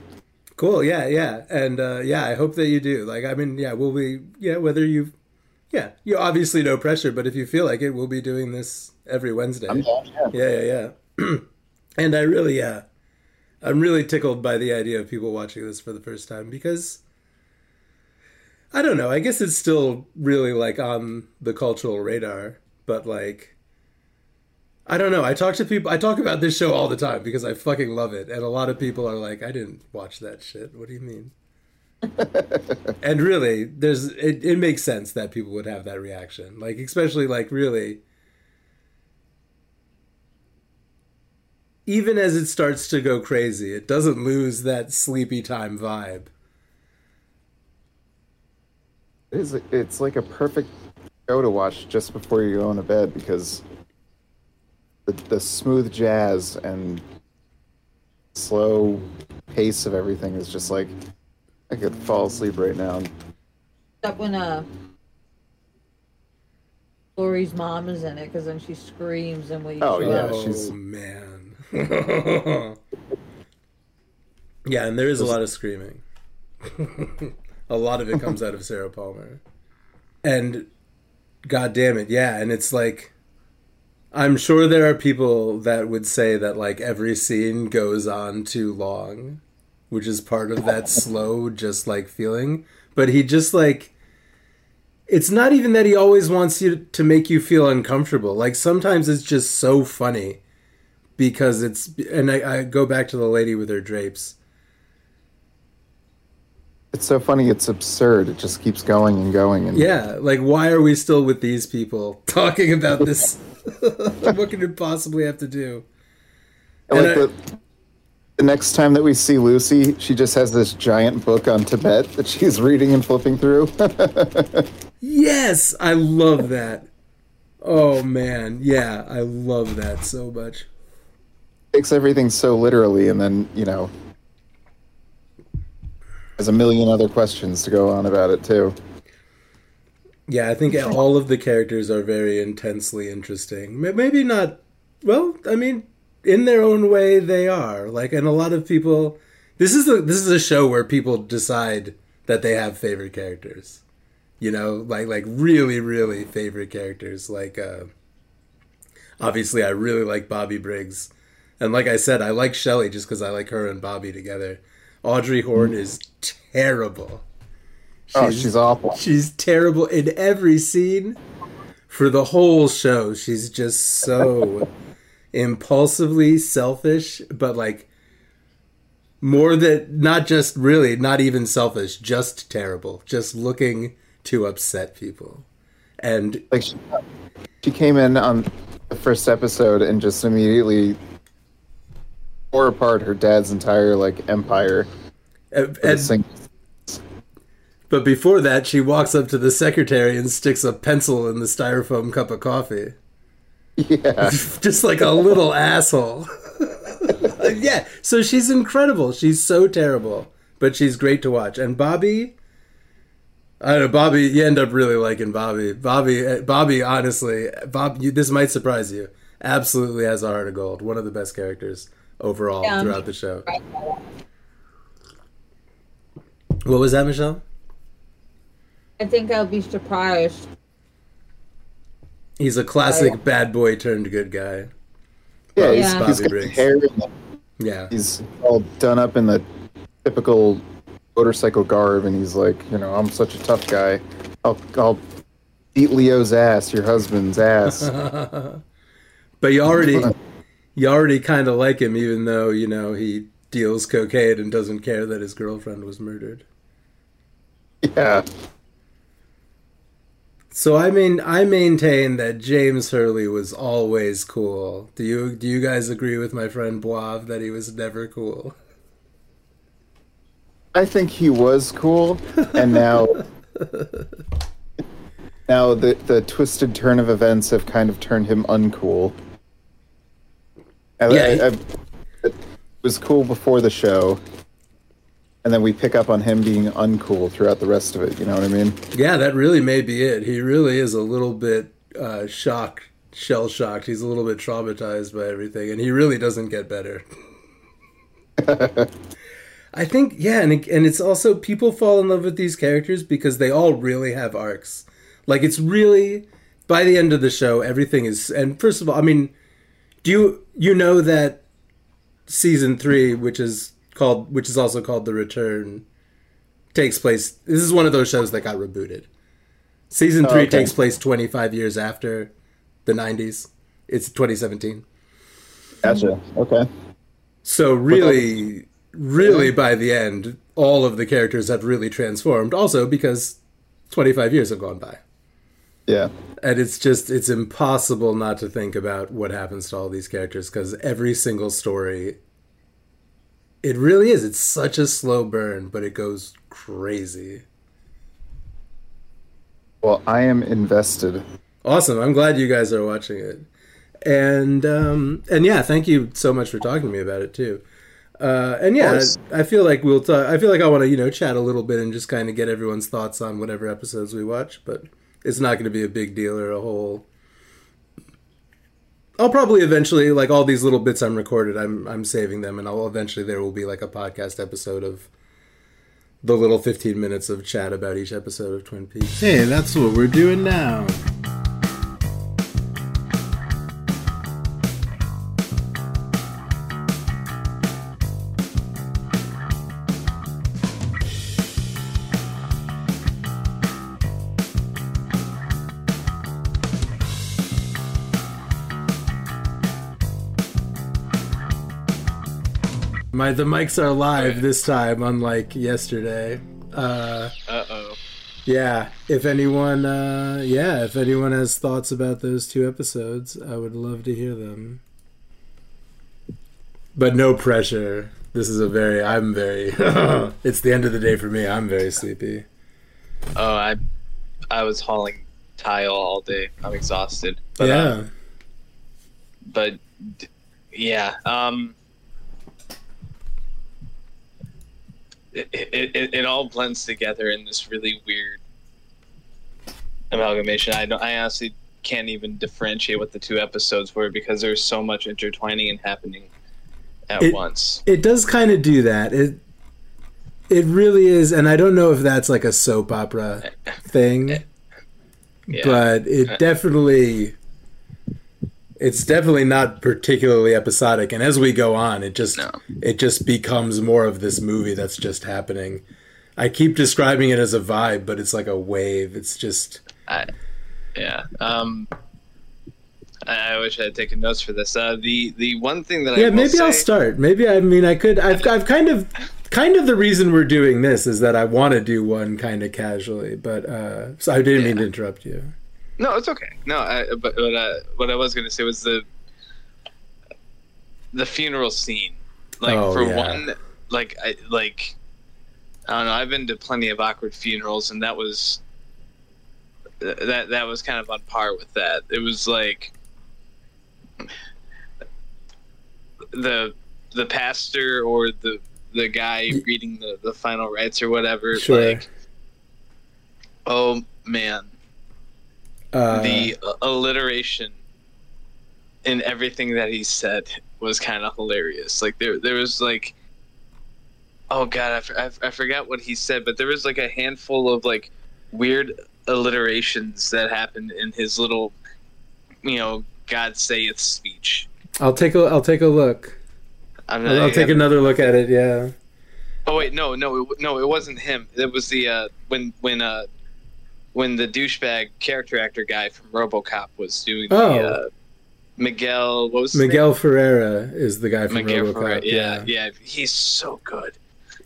Cool. Yeah, yeah, and uh, yeah, I hope that you do. Like, I mean, yeah, we'll be yeah, whether you, yeah, you obviously no pressure, but if you feel like it, we'll be doing this every Wednesday. I'm down. Yeah. Yeah, yeah, yeah. and I really, yeah, I'm really tickled by the idea of people watching this for the first time because I don't know. I guess it's still really like on the cultural radar, but like. I don't know. I talk to people. I talk about this show all the time because I fucking love it, and a lot of people are like, "I didn't watch that shit." What do you mean? and really, there's it, it makes sense that people would have that reaction. Like, especially like really, even as it starts to go crazy, it doesn't lose that sleepy time vibe. It's it's like a perfect show to watch just before you go into bed because the the smooth jazz and slow pace of everything is just like I could fall asleep right now. Except when uh, Laura's mom is in it, because then she screams and we. Oh, you yeah, up. oh she's- man. yeah, and there is a lot of screaming. a lot of it comes out of Sarah Palmer. And god damn it, yeah, and it's like I'm sure there are people that would say that like every scene goes on too long, which is part of that slow just like feeling, but he just like it's not even that he always wants you to make you feel uncomfortable. Like sometimes it's just so funny because it's and I, I go back to the lady with her drapes. It's so funny. It's absurd. It just keeps going and going. And Yeah, like why are we still with these people talking about this? what could it possibly have to do? I like And I- the, the next time that we see Lucy, she just has this giant book on Tibet that she's reading and flipping through. Yes, I love that. Oh man, yeah, I love that so much. Takes everything so literally, and then you know has a million other questions to go on about it too. Yeah, I think all of the characters are very intensely interesting. Maybe not. Well, I mean, in their own way, they are. Like, and a lot of people. This is a this is a show where people decide that they have favorite characters. You know, like like really really favorite characters. Like, uh obviously, I really like Bobby Briggs, and like I said, I like Shelly just because I like her and Bobby together. Audrey Horne is terrible. Oh, she's awful. She's terrible in every scene. For the whole show, she's just so impulsively selfish, but like more that not just really, not even selfish, just terrible, just looking to upset people. And Like she, she came in on the first episode and just immediately tore apart her dad's entire like empire. and, with a sing- but before that, she walks up to the secretary and sticks a pencil in the styrofoam cup of coffee. yeah, just like a little asshole. yeah, so she's incredible. She's so terrible, but she's great to watch. And Bobby, I don't know, Bobby. You end up really liking Bobby. Bobby, eh, Bobby. Honestly, Bob. You, this might surprise you. Absolutely has a heart of gold. One of the best characters overall Yeah. throughout the show. What was that, Michelle? I think I'll be surprised. He's a classic bad boy turned good guy. Yeah, Bobby- he's, Yeah. he's Bobby got Briggs. hair. And the, Yeah. he's all done up in the typical motorcycle garb, and he's like, you know, I'm such a tough guy. I'll, I'll beat Leo's ass, your husband's ass. but you already you already kind of like him even though, you know, he deals cocaine and doesn't care that his girlfriend was murdered. yeah. So I mean, I maintain that James Hurley was always cool. Do you do you guys agree with my friend Boav that he was never cool? I think he was cool, and now, now the the twisted turn of events have kind of turned him uncool. I, Yeah, I- I- it was cool before the show, and then we pick up on him being uncool throughout the rest of it. You know what I mean? Yeah, that really may be it. He really is a little bit uh, shocked, shell shocked. He's a little bit traumatized by everything, and he really doesn't get better. I think, yeah, and it, and it's also people fall in love with these characters because they all really have arcs. Like it's really by the end of the show, everything is. And first of all, I mean, do you you know that season three, which is called, which is also called the Return, takes place. This is one of those shows that got rebooted. Season Oh, three okay. takes place 25 years after the 90s. It's 2017. Gotcha. Okay. So really, really by the end, all of the characters have really transformed. Also because 25 years have gone by. Yeah. And it's just, it's impossible not to think about what happens to all these characters because every single story, it really is. It's such a slow burn, but it goes crazy. Well, I am invested. Awesome. I'm glad you guys are watching it. And um and yeah, thank you so much for talking to me about it too. Uh and yeah. I, I feel like we'll talk I feel like I want to, you know, chat a little bit and just kind of get everyone's thoughts on whatever episodes we watch, but it's not going to be a big deal or a whole I'll probably eventually like all these little bits I'm recorded, I'm I'm saving them and I'll eventually there will be like a podcast episode of the little 15 minutes of chat about each episode of Twin Peaks. Hey, that's what we're doing now. My the mics are live this time, unlike yesterday. Uh, Uh oh. yeah, if anyone, uh, yeah, if anyone has thoughts about those two episodes, I would love to hear them. But no pressure. This is a very, I'm very. it's the end of the day for me. I'm very sleepy. Oh, I, I was hauling tile all day. I'm exhausted. But, yeah, uh, but yeah. Um. It, it, it, all blends together in this really weird amalgamation. I don't. I honestly can't even differentiate what the two episodes were because there's so much intertwining and happening at It- once. it does kind of do that. It it really is, and I don't know if that's like a soap opera eh, thing. Eh, yeah. but it eh. definitely it's definitely not particularly episodic and as we go on it just No. it just becomes more of this movie that's just happening i keep describing it as a vibe but it's like a wave it's just I, yeah. Um, I, I wish I had taken notes for this. Uh, the the one thing that I yeah will maybe i'll start maybe i mean i could i've, I've kind of kind of the reason we're doing this is that i want to do one kind of casually but uh so i didn't mean to interrupt you No, it's okay. No, I, but what, uh, what I was going to say was the the funeral scene. Like Oh, for yeah. one, like I like I don't know. I've been to plenty of awkward funerals, and that was that that was kind of on par with that. It was like the the pastor or the the guy reading the the final rites or whatever. Sure. Like, oh man, uh the alliteration in everything that he said was kind of hilarious. Like there, there was like, oh god, I, I I forgot what he said, but there was like a handful of like weird alliterations that happened in his little, you know, God saith speech. I'll take a I'll take a look. I'm I'll, I'll take another look at it. Yeah. Oh wait, no, no, it, no, it wasn't him. It was the uh, when when uh, when the douchebag character actor guy from RoboCop was doing Oh. the uh, Miguel. What was Miguel Ferreira is the guy from Miguel RoboCop. Ferrer. Yeah, yeah, he's so good.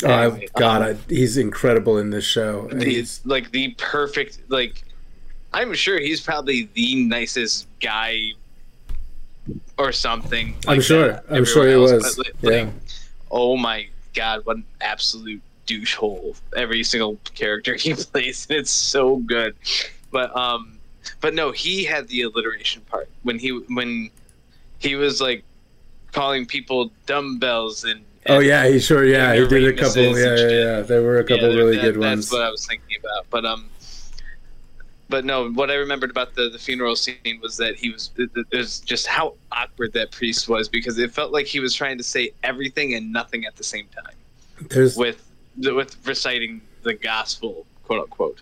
Oh, Anyway, God, um, I, he's incredible in this show. He's like the perfect. Like, I'm sure he's probably the nicest guy or something. I'm sure. I'm sure he else, was. like, Yeah. like, oh my god, what an absolute douchehole! Every single character he plays, and it's so good. But um, but no, he had the alliteration part when he when he was like calling people dumbbells and. Oh yeah, he sure yeah he did a couple yeah yeah yeah there were a couple Yeah, really that- good that's ones. That's what I was thinking about. But um, but no, what I remembered about the the funeral scene was that he was it, it was just how awkward that priest was because it felt like he was trying to say everything and nothing at the same time There's with with reciting the gospel, quote unquote.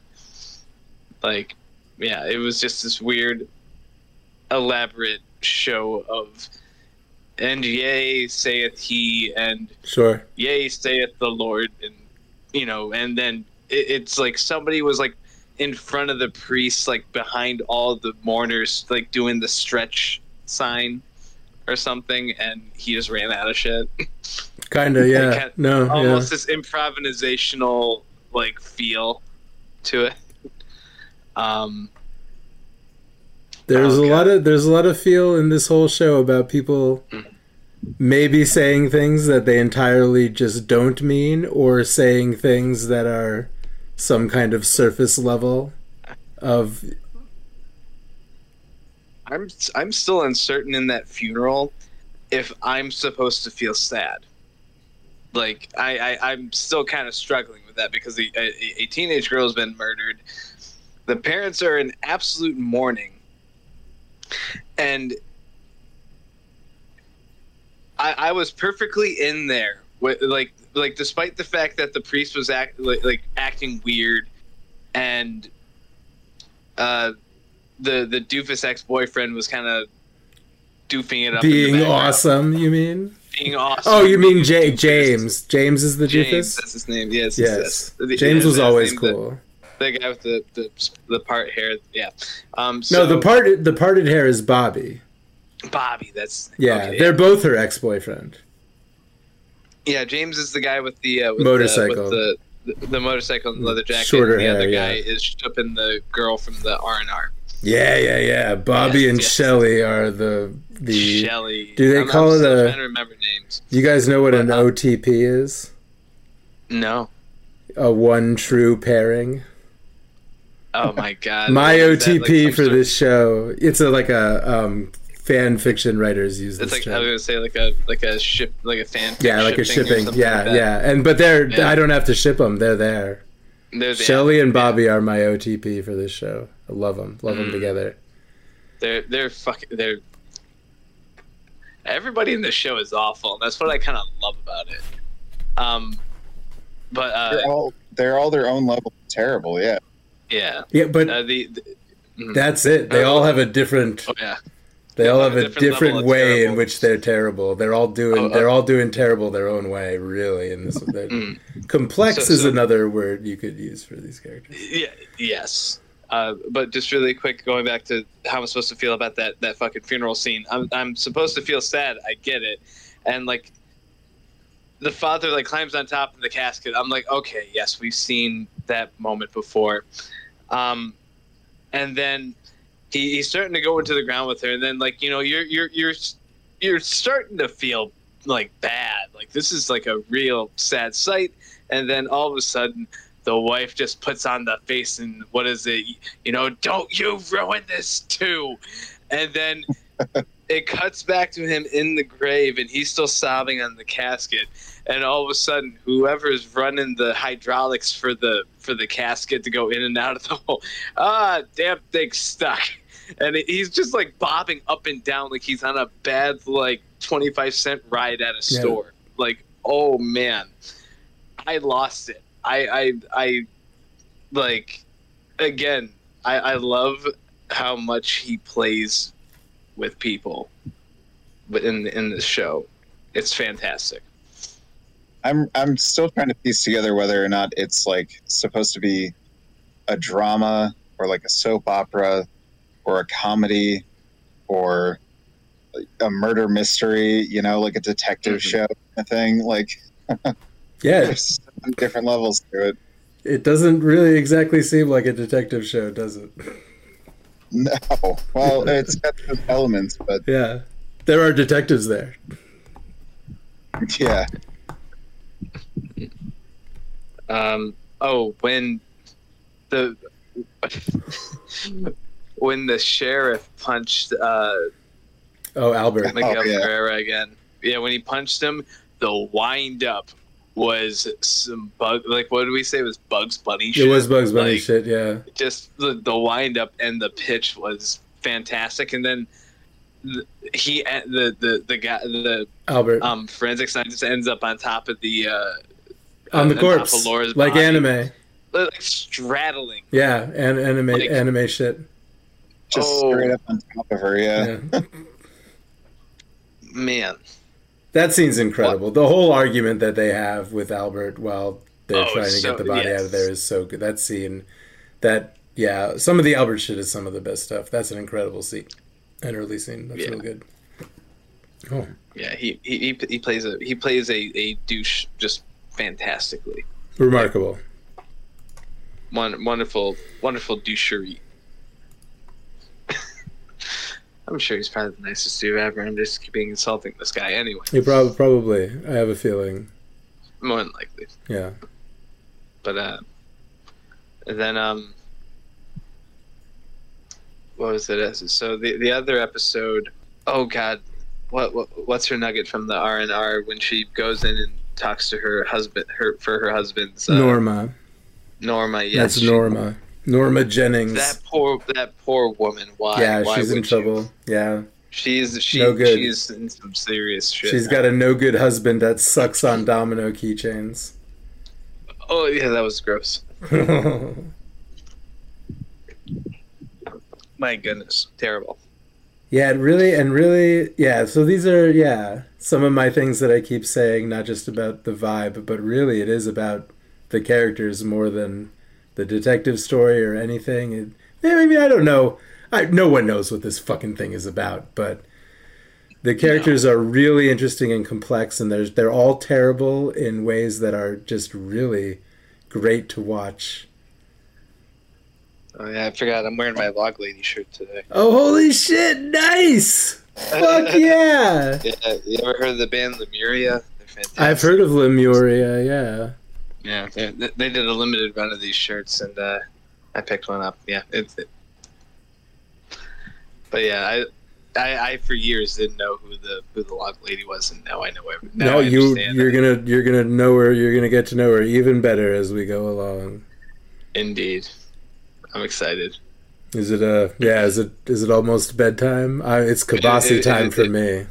Like, yeah, it was just this weird, elaborate show of. And yea, saith he, and sure yea saith the lord and you know and then it, it's like somebody was like in front of the priest like behind all the mourners like doing the stretch sign or something and he just ran out of shit. Kind of yeah. had no almost yeah this improvisational like feel to it. Um there's Oh, a God. lot of there's a lot of feel in this whole show about people maybe saying things that they entirely just don't mean or saying things that are some kind of surface level of i'm i'm still uncertain in that funeral if i'm supposed to feel sad like I, I I'm still kind of struggling with that because the, a, a teenage girl has been murdered. The parents are in absolute mourning, and I, I was perfectly in there with like like despite the fact that the priest was act like, like acting weird, and uh, the the doofus ex boyfriend was kind of doofing it up, in being awesome you mean being awesome. oh you mean J-. James James is the James, doofus that's his name. Yes, yes James yeah, was always cool The, the guy with the, the the part hair. Yeah. Um. no the part the parted hair is Bobby Bobby. That's yeah okay, they're both her ex-boyfriend yeah. James is the guy with the uh, with Motorcycle. The, with the, the motorcycle and leather jacket. Shorter and the hair, other yeah. guy is shipping the girl from the R and R. Yeah, yeah, yeah. Bobby Yes, and yes. Shelly are the the. Shelly. do they I'm, call I'm it a- Trying to remember names. You guys know what an Uh, OTP is? No. A one true pairing. Oh my god. My that, like, OTP for this show. It's a like a um, fan fiction writers use It's this like I was gonna say like a like a ship like a fan. Yeah, like a shipping. Yeah, like yeah. And but they're Yeah. I don't have to ship them. They're there. They're Shelly and yeah. Bobby are my OTP for this show. I love them. Love them Mm. together. They're they're fucking they're. Everybody in the show is awful. and That's what I kind of love about it. Um, but uh, They're all they're all their own level of terrible. Yeah. yeah, Yeah, but uh, the, the mm, that's it. They all have a different. oh yeah, They all have a different different of way in which they're terrible. They're all doing. Oh, uh, they're all doing terrible their own way. Really, And this. they're- Mm. Complex So- is so- another word you could use for these characters. yeah, yes. Uh, but just really quick, going back to how I'm supposed to feel about that that fucking funeral scene. I'm I'm supposed to feel sad. I get it, and like the father like climbs on top of the casket. I'm like, okay, yes, we've seen that moment before. Um, and then he, he's starting to go into the ground with her, and then like you know you're you're you're you're starting to feel like bad. Like this is like a real sad sight, and then all of a sudden the wife just puts on the face and what is it? You know, don't you ruin this too, and then. It cuts back to him in the grave, and he's still sobbing on the casket. And all of a sudden, whoever's running the hydraulics for the for the casket to go in and out of the hole, ah, damn thing stuck. And he's just like bobbing up and down like he's on a bad like twenty five cent ride at a Yeah. store. Like, oh man, I lost it. I I I like again, I, I love how much he plays with people, but in in this show, it's fantastic. I'm I'm still trying to piece together whether or not it's like supposed to be a drama or like a soap opera or a comedy or a murder mystery, you know, like a detective Mhm. show kind of thing. Like Yeah, there's so many different levels to it. it doesn't really exactly seem like a detective show, does it? No. Well, it's got those elements, but Yeah, there are detectives there. yeah. Um, oh, when the when the sheriff punched uh, Oh, Albert. Miguel Oh, yeah. Ferreira again, yeah, when he punched him, the wind up was some bug. Like, what did we say? It was Bugs Bunny. It Shit. was Bugs Bunny Like, shit. Yeah. Just the the wind up and the pitch was fantastic, and then. the- He the the the guy the Albert um forensic scientist ends up on top of the uh on the on top of corpse, Laura's like body. anime. like straddling Yeah, and anime Like- anime shit. Just Oh. straight up on top of her, yeah. Yeah. man That scene's incredible. The whole argument that they have with Albert while they're Oh, trying to so- get the body yes. out of there is so good. That scene, that yeah, some of the Albert shit is some of the best stuff. That's an incredible scene, an early scene. That's Yeah. real good. Oh, Yeah, he he, he, plays a he plays a, a douche just fantastically. remarkable. One wonderful wonderful douchery. I'm sure he's probably the nicest dude ever. I'm just being insulting this guy anyway. He probably probably. I have a feeling. More than likely. Yeah. But uh then um what was it? So the the other episode oh god. What, what what's her nugget from the R and R when she goes in and talks to her husband her for her husband's uh, Norma. Norma, yes. That's Norma. Norma Jennings. That poor that poor woman. Why? yeah, why she's in would you? trouble. Yeah. She's she No good. she's in some serious shit. She's got a no good husband that sucks on domino keychains. Oh yeah, that was gross. My goodness, terrible. Yeah, really and really, yeah. So these are, yeah, some of my things that I keep saying, not just about the vibe, but really it is about the characters more than the detective story or anything. It, I mean, I don't know. I no one knows what this fucking thing is about, but the characters are really interesting and complex, and there's they're all terrible in ways that are just really great to watch. Oh yeah, I forgot. I'm wearing my log lady shirt today. Oh, holy shit! Nice. Fuck yeah. Yeah, you ever heard of the band Lemuria? They're fantastic. I've heard of Lemuria, yeah. Yeah, they, they did a limited run of these shirts, and uh, I picked one up. Yeah, it's. It. But yeah, I, I, I for years didn't know who the who the log lady was, and now I know every. Now No, I you you're it. gonna you're gonna know her. You're gonna get to know her even better as we go along. Indeed, I'm excited. Is it a yeah? Is it is it almost bedtime? I, it's Kabasi It- it- time it- for it- me.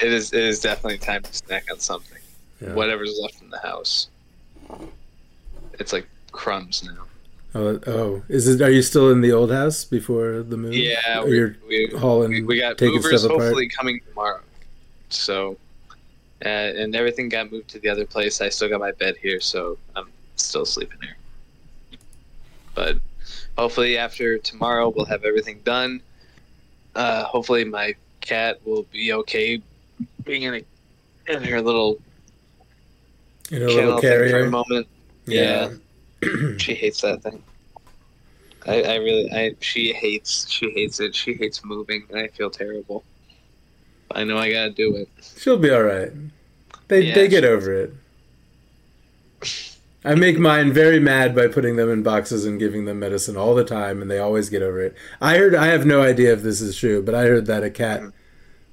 It is. It is definitely time to snack on something. Yeah. Whatever's left in the house. It's like crumbs now. Oh, oh, is it? Are you still in the old house before the move? Yeah, Or we, you're we, hauling, we, we got taking movers stuff apart. hopefully coming tomorrow. So, uh, and everything got moved to the other place. I still got my bed here, so I'm still sleeping here. But hopefully, after tomorrow, we'll have everything done. Uh, hopefully, my cat will be okay being in, a, in her little in kennel little thing for a carrier. moment. Yeah. She hates that thing. I, I really, I she hates, she hates it. She hates moving, and I feel terrible. I know I gotta do it. She'll be all right. They Yeah, they get over it. I make mine very mad by putting them in boxes and giving them medicine all the time, and they always get over it. I heard I have no idea if this is true, but I heard that a cat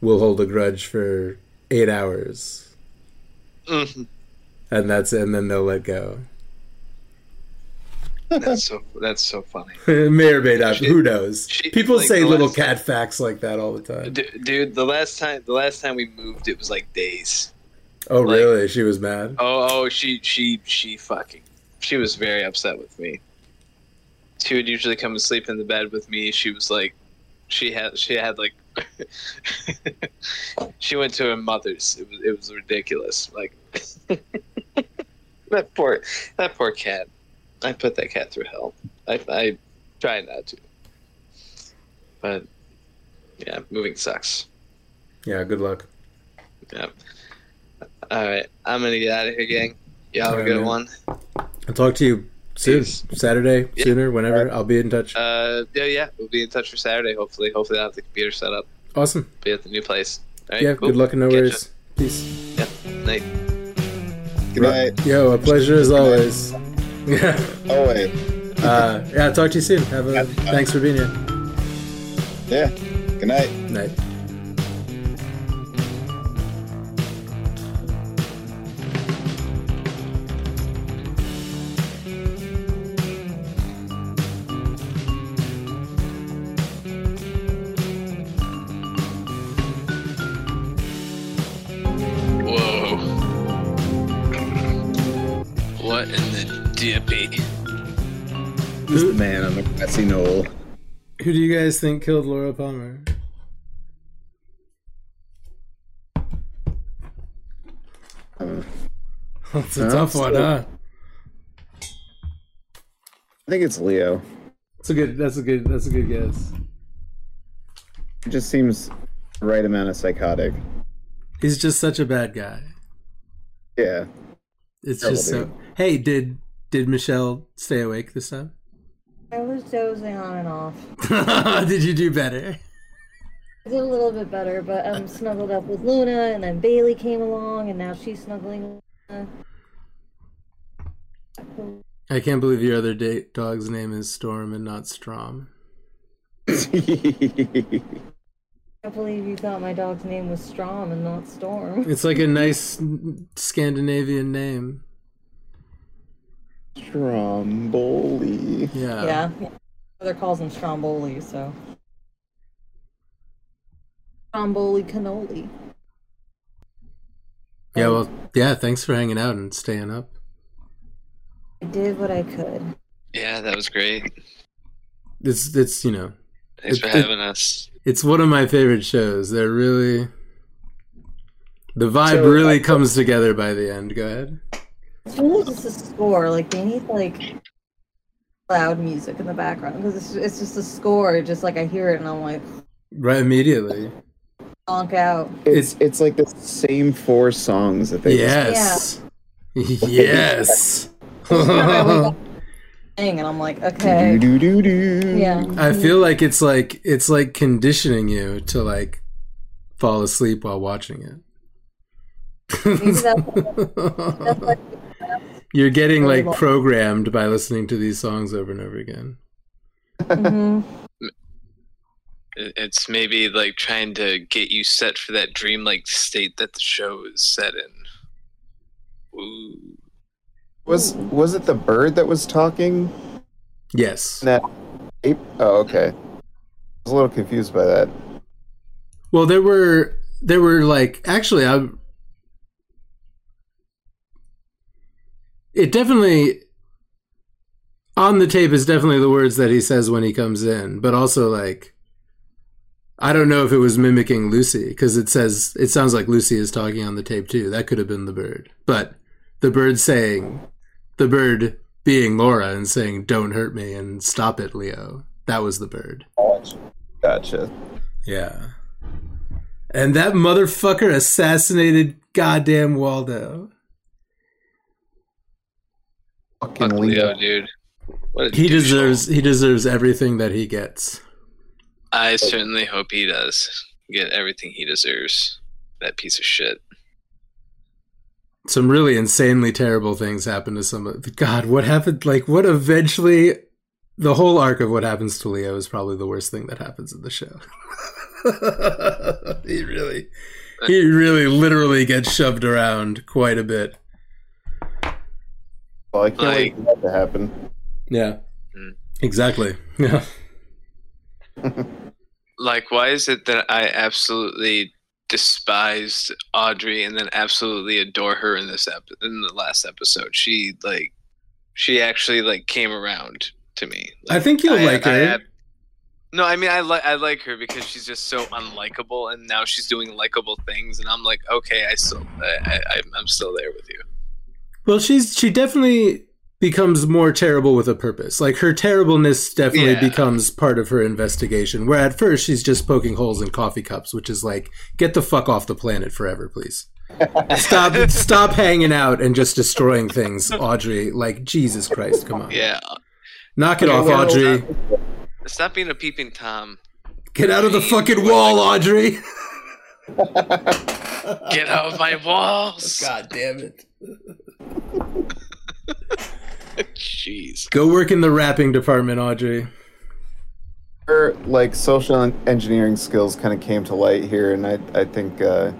will hold a grudge for eight hours, Mhm. And that's and then they'll let go. That's so, that's so funny, may or may not. She- who knows? she- People like, say little cat facts like that all the time. D- dude. The last time, the last time we moved, it was like days. Oh, like- really? She was mad. Oh, oh, she, she, she fucking, she was very upset with me. she would usually come and sleep in the bed with me. She was like, she had she had like, she went to her mother's. It was it was ridiculous. Like that poor that poor cat. I put that cat through hell. I I try not to, but yeah, moving sucks. Yeah, good luck. Yeah. All right, I'm gonna get out of here, gang. Y'all have a Alright, good man. one. I'll talk to you soon. Peace. Saturday, Yeah. sooner, whenever. I'll be in touch. Uh, yeah, yeah, we'll be in touch for Saturday. Hopefully, hopefully I'll have the computer set up. awesome. Be at the new place. All right, Yeah, cool. good luck and no Catch worries. Peace. Yeah, night. Good night. Yo, a pleasure as always. Yeah. Always. Uh, yeah, talk to you soon. Have a thanks for being here. Yeah. Good night. Night. Who do you guys think killed Laura Palmer? That's a Uh, tough one, huh? I think it's Leo. That's a good. That's a good. That's a good guess. It just seems right amount of psychotic. He's just such a bad guy. Yeah. It's Terrible just so. dude. Hey, did did Michelle stay awake this time? I was dozing on and off. did you do better? I did a little bit better, but I'm snuggled up with Luna, and then Bailey came along, and now she's snuggling. Luna. I can't believe your other date dog's name is Storm and not Strom. I can't believe you thought my dog's name was Strom and not Storm. It's like a nice Scandinavian name. Stromboli. Yeah. yeah. Mother calls him Stromboli, so. Stromboli cannoli. Yeah. Well. Yeah. Thanks for hanging out and staying up. I did what I could. Yeah, that was great. It's it's you know Thanks for It- it- having us. it's one of my favorite shows. They're really the vibe So, really uh, comes together by the end. Go ahead. It's really just a score. Like they need like loud music in the background because it's it's just a score. Just like I hear it and I'm like Right immediately. honk out. It's it's like the same four songs that they Yes. Yes. Thing and I'm like okay. do do do do. Yeah. I feel like it's like it's like conditioning you to like fall asleep while watching Maybe that's, it. that's like You're getting like programmed by listening to these songs over and over again. mhm. It's maybe like trying to get you set for that dreamlike state that the show is set in. Ooh. Was was it the bird that was talking? Yes. That ape? Oh, okay. I was a little confused by that. Well, there were there were like actually I it definitely on the tape is definitely the words that he says when he comes in, but also like I don't know if it was mimicking Lucy because it says it sounds like Lucy is talking on the tape too. That could have been the bird, but the bird saying the bird being Laura and saying "Don't hurt me" and "Stop it, Leo." That was the bird. Gotcha. Yeah. And that motherfucker assassinated goddamn Waldo. Fucking Leo. Leo, dude. What He douchehole. deserves he deserves everything that he gets. I certainly hope he does get everything he deserves. That piece of shit. Some really insanely terrible things happen to some of God, what happened like what eventually the whole arc of what happens to Leo is probably the worst thing that happens in the show. he really he really literally gets shoved around quite a bit. Well, I can't wait for that to happen. Yeah. Mm. Exactly. Yeah. Like, why is it that I absolutely despised Audrey and then absolutely adore her in this ep- in the last episode? She like, she actually like came around to me. I think you'll like her. have- no, I mean I like I like her because she's just so unlikable, and now she's doing likable things, and I'm like, okay, I still, I, I, I'm still there with you. Well, she's she definitely becomes more terrible with a purpose. Like her terribleness definitely Yeah. becomes part of her investigation. Where at first she's just poking holes in coffee cups, which is like, get the fuck off the planet forever, please. stop stop hanging out and just destroying things, Audrey. Like Jesus Christ, come on. Yeah, Knock it off, well, Audrey. stop being a peeping tom. Get out of the fucking wall, Audrey. Get out of my walls. God damn it. Jeez. Go work in the rapping department, Audrey. her like social engineering skills kind of came to light here, and I I think uh,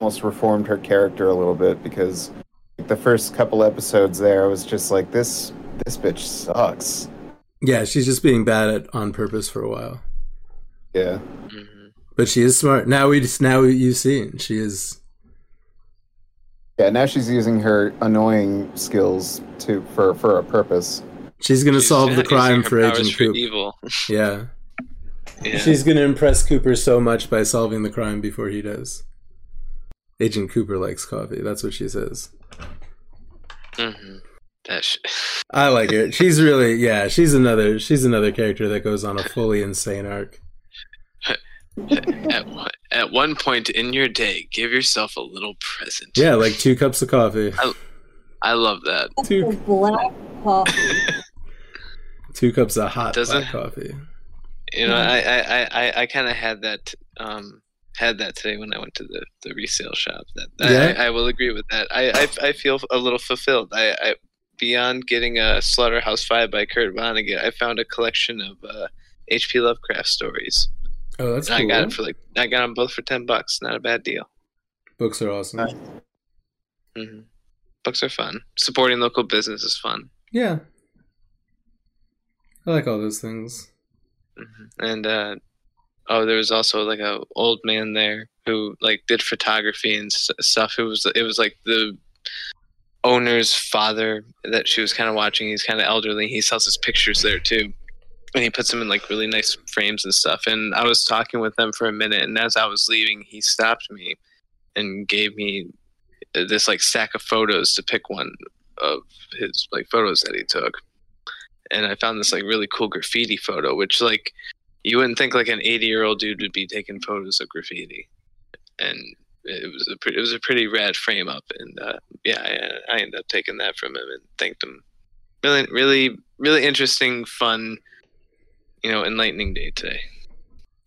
almost reformed her character a little bit because the first couple episodes there, I was just like this this bitch sucks. Yeah, she's just being bad at on purpose for a while. Yeah, hmm But she is smart. Now we just now you've seen she is. yeah. Now she's using her annoying skills to for for a purpose. She's gonna She's solve the crime for powers Agent for Coop. evil. Yeah. Yeah. she's gonna impress Cooper so much by solving the crime before he does. Agent Cooper likes coffee. That's what she says. hmm That sh- I like it. She's really yeah. She's another. She's another character that goes on a fully insane arc. At, one- at one point in your day, give yourself a little present. Yeah, like two cups of coffee. I love that. Two Black coffee. two cups of hot Doesn't- black coffee. You know, I I I, I, I kind of had that um had that today when I went to the, the resale shop. That Yeah? I, I will agree with that. I, I I feel a little fulfilled. I, I beyond getting a Slaughterhouse Five by Kurt Vonnegut, I found a collection of uh, H.P. Lovecraft stories. Oh, that's And cool. I got it for like I got them both for ten bucks. Not a bad deal. Books are awesome. Nice. hmm Books are fun. Supporting local business is fun. Yeah. I like all those things. hmm And uh, oh, there was also like a old man there who like did photography and stuff. It was it was like the owner's father that she was kind of watching. He's kind of elderly. He sells his pictures there too, and he puts them in like really nice frames and stuff. And I was talking with them for a minute, and as I was leaving, he stopped me and gave me this like stack of photos to pick one of his like photos that he took and I found this like really cool graffiti photo, which like you wouldn't think like an 80 year old dude would be taking photos of graffiti, and it was a pretty, it was a pretty rad frame up, and uh, yeah, I, I ended up taking that from him and thanked him. Really, really, really interesting, fun, you know, enlightening day today.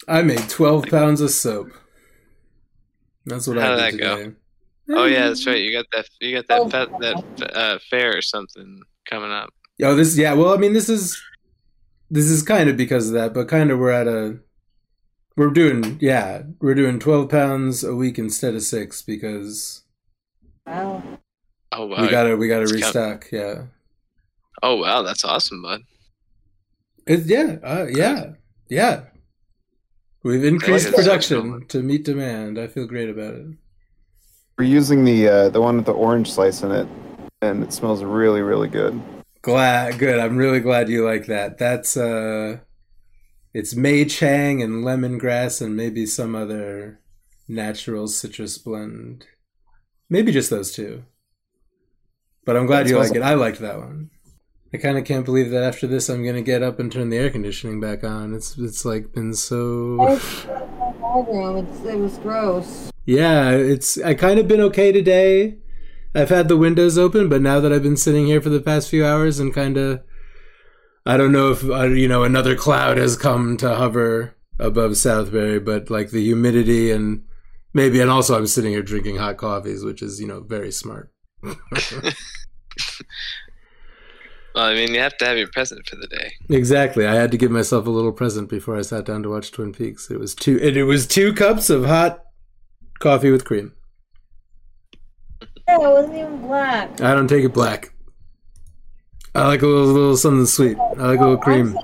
I made twelve pounds of soap. That's what How I did did that go? today. Oh yeah, that's right. You got that. You got that. Oh, Fe- that uh, fair or something coming up. Oh, this yeah. Well, I mean, this is this is kind of because of that, but kind of we're at a we're doing yeah we're doing twelve pounds a week instead of six because Wow. Oh wow. we gotta we gotta It's count- restock. Yeah, Oh wow, that's awesome, bud. It, yeah, uh, yeah, yeah. We've increased it's so production to meet demand. I feel great about it. We're using the uh, the one with the orange slice in it, and it smells really really good. Glad, good. I'm really glad you like that. That's uh, it's May Chang and lemongrass and maybe some other natural citrus blend. Maybe just those two. But I'm glad It you like it. I liked that one. I kind of can't believe that after this, I'm gonna get up and turn the air conditioning back on. It's it's like been so. Room. It's, it was gross. Yeah, it's I kind of been okay today. I've had the windows open, but now that I've been sitting here for the past few hours and kind of I don't know if uh, you know another cloud has come to hover above Southbury, but like the humidity and maybe and also I'm sitting here drinking hot coffees, which is, you know, very smart. Well, I mean, you have to have your present for the day. Exactly. I had to give myself a little present before I sat down to watch Twin Peaks. It was two it, it was two cups of hot coffee with cream. Yeah, it wasn't even black. I don't take it black. I like a little, little something sweet. I like a little cream.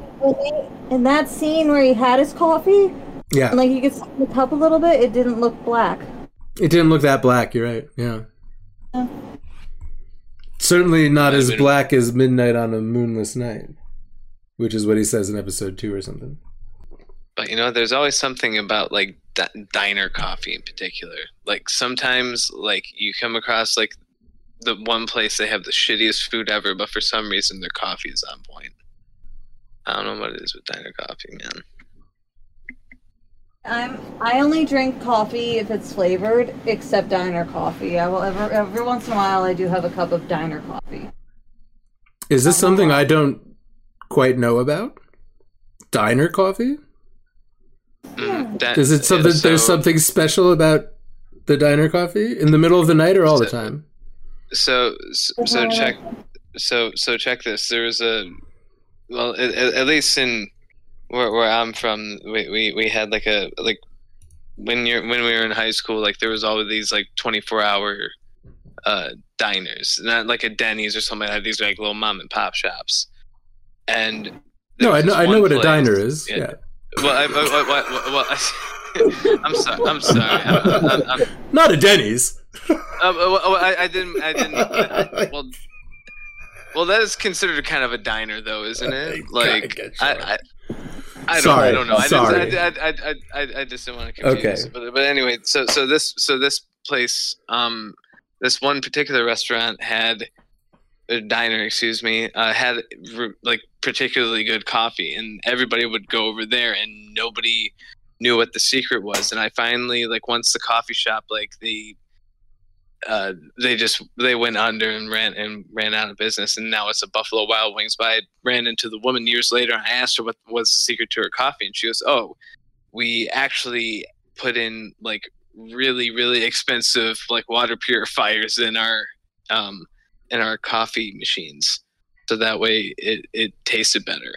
In that scene where he had his coffee, Yeah. and like you could see the cup a little bit, it didn't look black. It didn't look that black, you're right. Yeah. Certainly not as black as midnight on a moonless night. which is what he says in episode two or something. But you know, there's always something about like di- diner coffee in particular. Like sometimes, like you come across like the one place they have the shittiest food ever, but for some reason their coffee is on point. I don't know what it is with diner coffee, man. I'm I only drink coffee if it's flavored, except diner coffee. I will ever every once in a while I do have a cup of diner coffee. Is this something I don't quite know about? Diner coffee? Mm, that- Is it something? yeah, so- there's something special about the diner coffee in the middle of the night or all the time? So so, so check so so check this. There was a well at, at at least in where where I'm from, we, we we had like a like when you're when we were in high school, like there was always these like 24 hour uh diners, not like a Denny's or something like that. These are like little mom and pop shops, and No, I know. I know what a diner is. yeah. Yeah. Well, I, well, well, well, I, I'm sorry. I'm sorry. I'm, I'm, I'm, Not a Denny's. uh, well, I, I didn't. I didn't. I, well, well, that is considered kind of a diner, though, isn't it? Like, I. I, don't, Sorry, I don't know. I, sorry. Just, I, I, I, I, I just didn't want to confuse. Okay. But, but anyway, so so this so this place, um, this one particular restaurant had a diner, excuse me, uh, had like particularly good coffee, and everybody would go over there, and nobody knew what the secret was. And I finally, like, once the coffee shop, like, they uh, they just they went under and ran and ran out of business, and now it's a Buffalo Wild Wings. But I ran into the woman years later, and I asked her what was the secret to her coffee, and she goes, "Oh, we actually put in like really really expensive like water purifiers in our um in our coffee machines, so that way it it tasted better."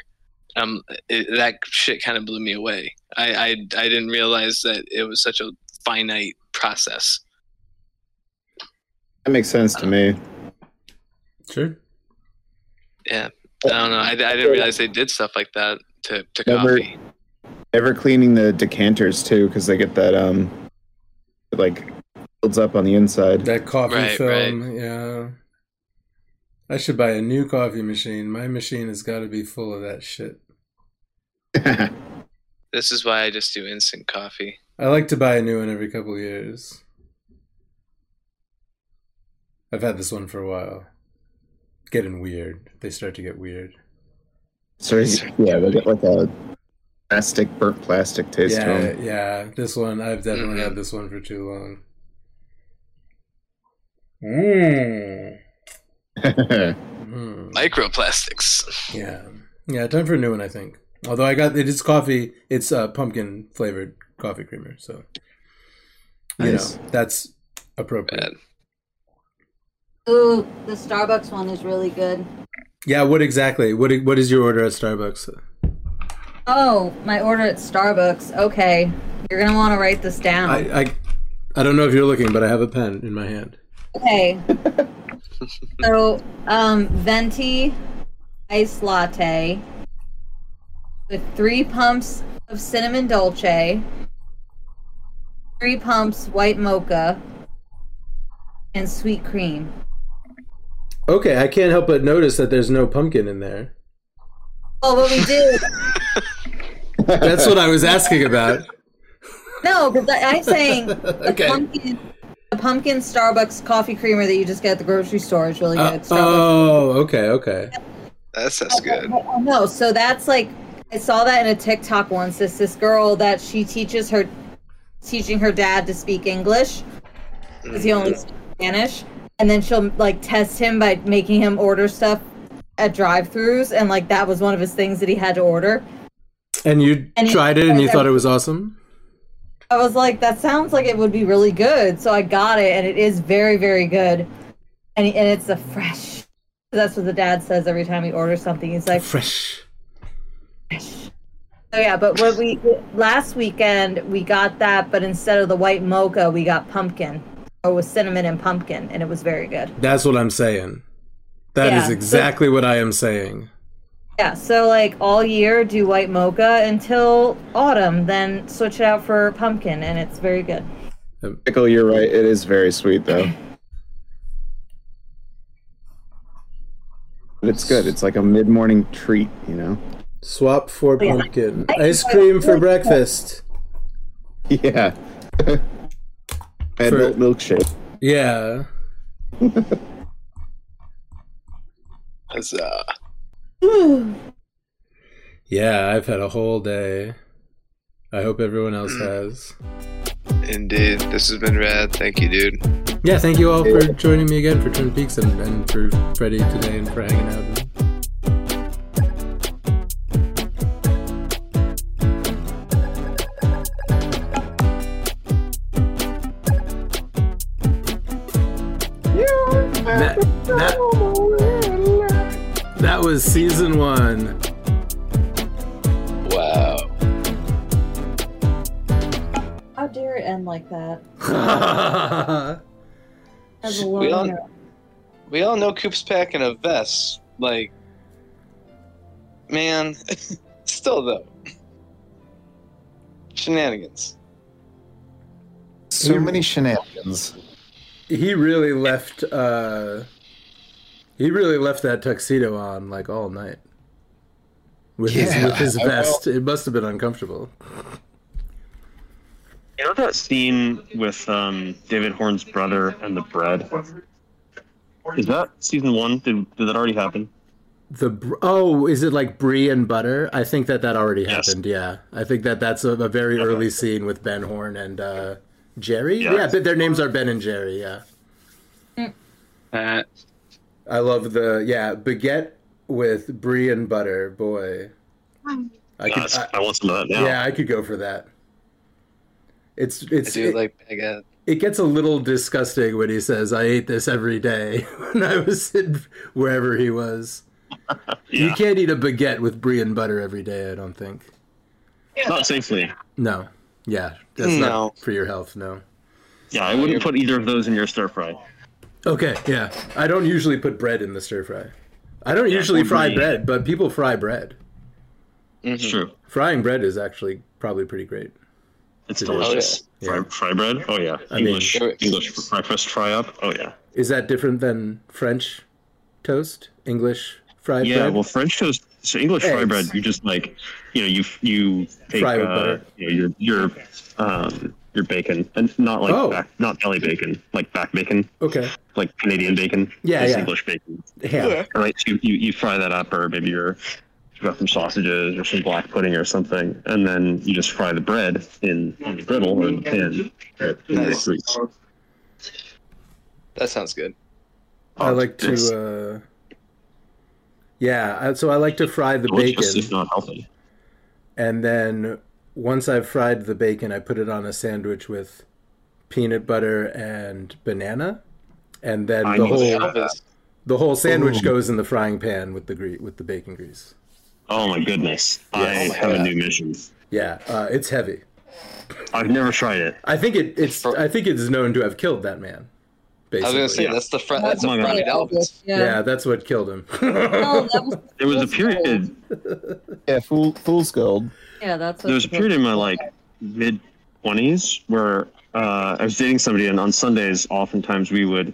Um, it, that shit kind of blew me away. I, I I didn't realize that it was such a finite process. That makes sense to me. Sure. Yeah, I don't know. I, I didn't realize they did stuff like that to, to Never- coffee. Ever cleaning the decanters too, because they get that um, it, like builds up on the inside. That coffee Right, film. Yeah. I should buy a new coffee machine. My machine has got to be full of that shit. This is why I just do instant coffee. I like to buy a new one every couple of years. I've had this one for a while. Getting weird. They start to get weird. so yeah, they get like a plastic, burnt plastic taste to yeah, them. yeah. This one, I've definitely Mhm. had this one for too long. Mmm. Mm. Microplastics. Yeah, yeah. Time for a new one, I think. Although I got it is coffee. It's uh, pumpkin flavored coffee creamer, so you Nice. know that's appropriate. Bad. Ooh, the Starbucks one is really good. Yeah. What exactly? What What is your order at Starbucks? Oh, my order at Starbucks. Okay, you're gonna want to write this down. I, I I don't know if you're looking, but I have a pen in my hand. Okay. so, um, venti iced latte with three pumps of cinnamon dolce, three pumps white mocha, and sweet cream. Okay, I can't help but notice that there's no pumpkin in there. Oh, but we did. That's what I was asking about. no, because I'm saying the Okay. pumpkin, the pumpkin Starbucks coffee creamer that you just get at the grocery store is really Uh, good. Starbucks. oh, okay, okay. That's that's good. No, so that's like I saw that in a TikTok once. This this girl that she teaches her teaching her dad to speak English because he only speaks Spanish, and then she'll like test him by making him order stuff at drive-throughs, and like that was one of his things that he had to order. And you And tried it and you thought it was awesome? I was like, that sounds like it would be really good, so I got it, and it is very very good, and and it's a fresh. That's what the dad says every time he orders something. He's like, Fresh. Fresh. Oh yeah, but what we last weekend we got that, but instead of the white mocha, we got pumpkin, or with cinnamon and pumpkin, and it was very good. That's what I'm saying. That is Yeah, exactly what I am saying. Yeah, so like all year do white mocha until autumn, then switch it out for pumpkin, and it's very good. Pickle, you're right. It is very sweet though. But it's good. It's like a mid-morning treat, you know. Swap for oh, pumpkin. Ice cream for breakfast. Yeah. Adult milkshake. Yeah. Huzzah. Yeah, I've had a whole day. I hope everyone else mm. has. Indeed. This has been rad. Thank you, dude. Yeah, thank you all for joining me again for Twin Peaks and, and for Freddie today and for hanging out. Was season one. Wow. How dare it end like that? As a We all- loner. We all know Coop's packing a vest. Like, man, still though. Shenanigans. So many shenanigans. he really left. uh He really left that tuxedo on like all night with his with his I- vest. It must have been uncomfortable. You know that scene with um, David Horne's brother and the bread? Is that season one? Did, did that already happen? The br- oh, is it like brie and butter? I think that that already Yes. happened. Yeah, I think that that's a, a very early scene with Ben Horne and uh Jerry. Yeah. Yeah, but their names are Ben and Jerry. Yeah, Uh, I love the yeah baguette with brie and butter. Boy, I could. Yes, I- I want some of that now. yeah, I could go for that. It's I it's do it, like baguette. it gets a little disgusting when he says, "I ate this every day" when I was in wherever he was. You can't eat a baguette with brie and butter every day. I don't think. Not safely. No. Yeah, that's No. not for your health. No. Yeah, I wouldn't put either of those in your stir fry. Okay. Yeah, I don't usually put bread in the stir fry. I don't usually fry brie. bread, but people fry bread. It's Mhm. true. Frying bread is actually probably pretty great. It's It is. delicious. Yeah. Fry, fry bread? Oh, yeah. I mean- English, English breakfast fry up? Oh, yeah. Is that different than French toast? English fried Yeah, bread? well, French toast. So English fry bread, you just like, you know, you you take Fry with uh, butter. you know, your your um your bacon and not like Oh. back, not belly bacon, like back bacon, okay. like Canadian bacon. Yeah, yeah. English bacon. Yeah. All right, so you, you you fry that up, or maybe you're you've got some sausages or some black pudding or something, and then you just fry the bread in, in the griddle or in the pan. in the Nice. grease. That sounds good. I like to. uh Yeah, so I like to fry the delicious, bacon. if not healthy. and then once I've fried the bacon, I put it on a sandwich with peanut butter and banana, and then I the whole the whole sandwich Ooh. goes in the frying pan with the gre- with the bacon grease. Oh my goodness! Yes. I have a new mission. Yeah, uh, it's heavy. I've never tried it. I think it, it's I think it's known to have killed that man. I was gonna say yeah. that's the fr- that's Oh a my God. fried Elvis. yeah. Yeah. that's what killed him. No, that was There was a period. Yeah, fool, fool's gold. Yeah, that's what There was a period in my like mid twenties where uh, I was dating somebody, and on Sundays, oftentimes we would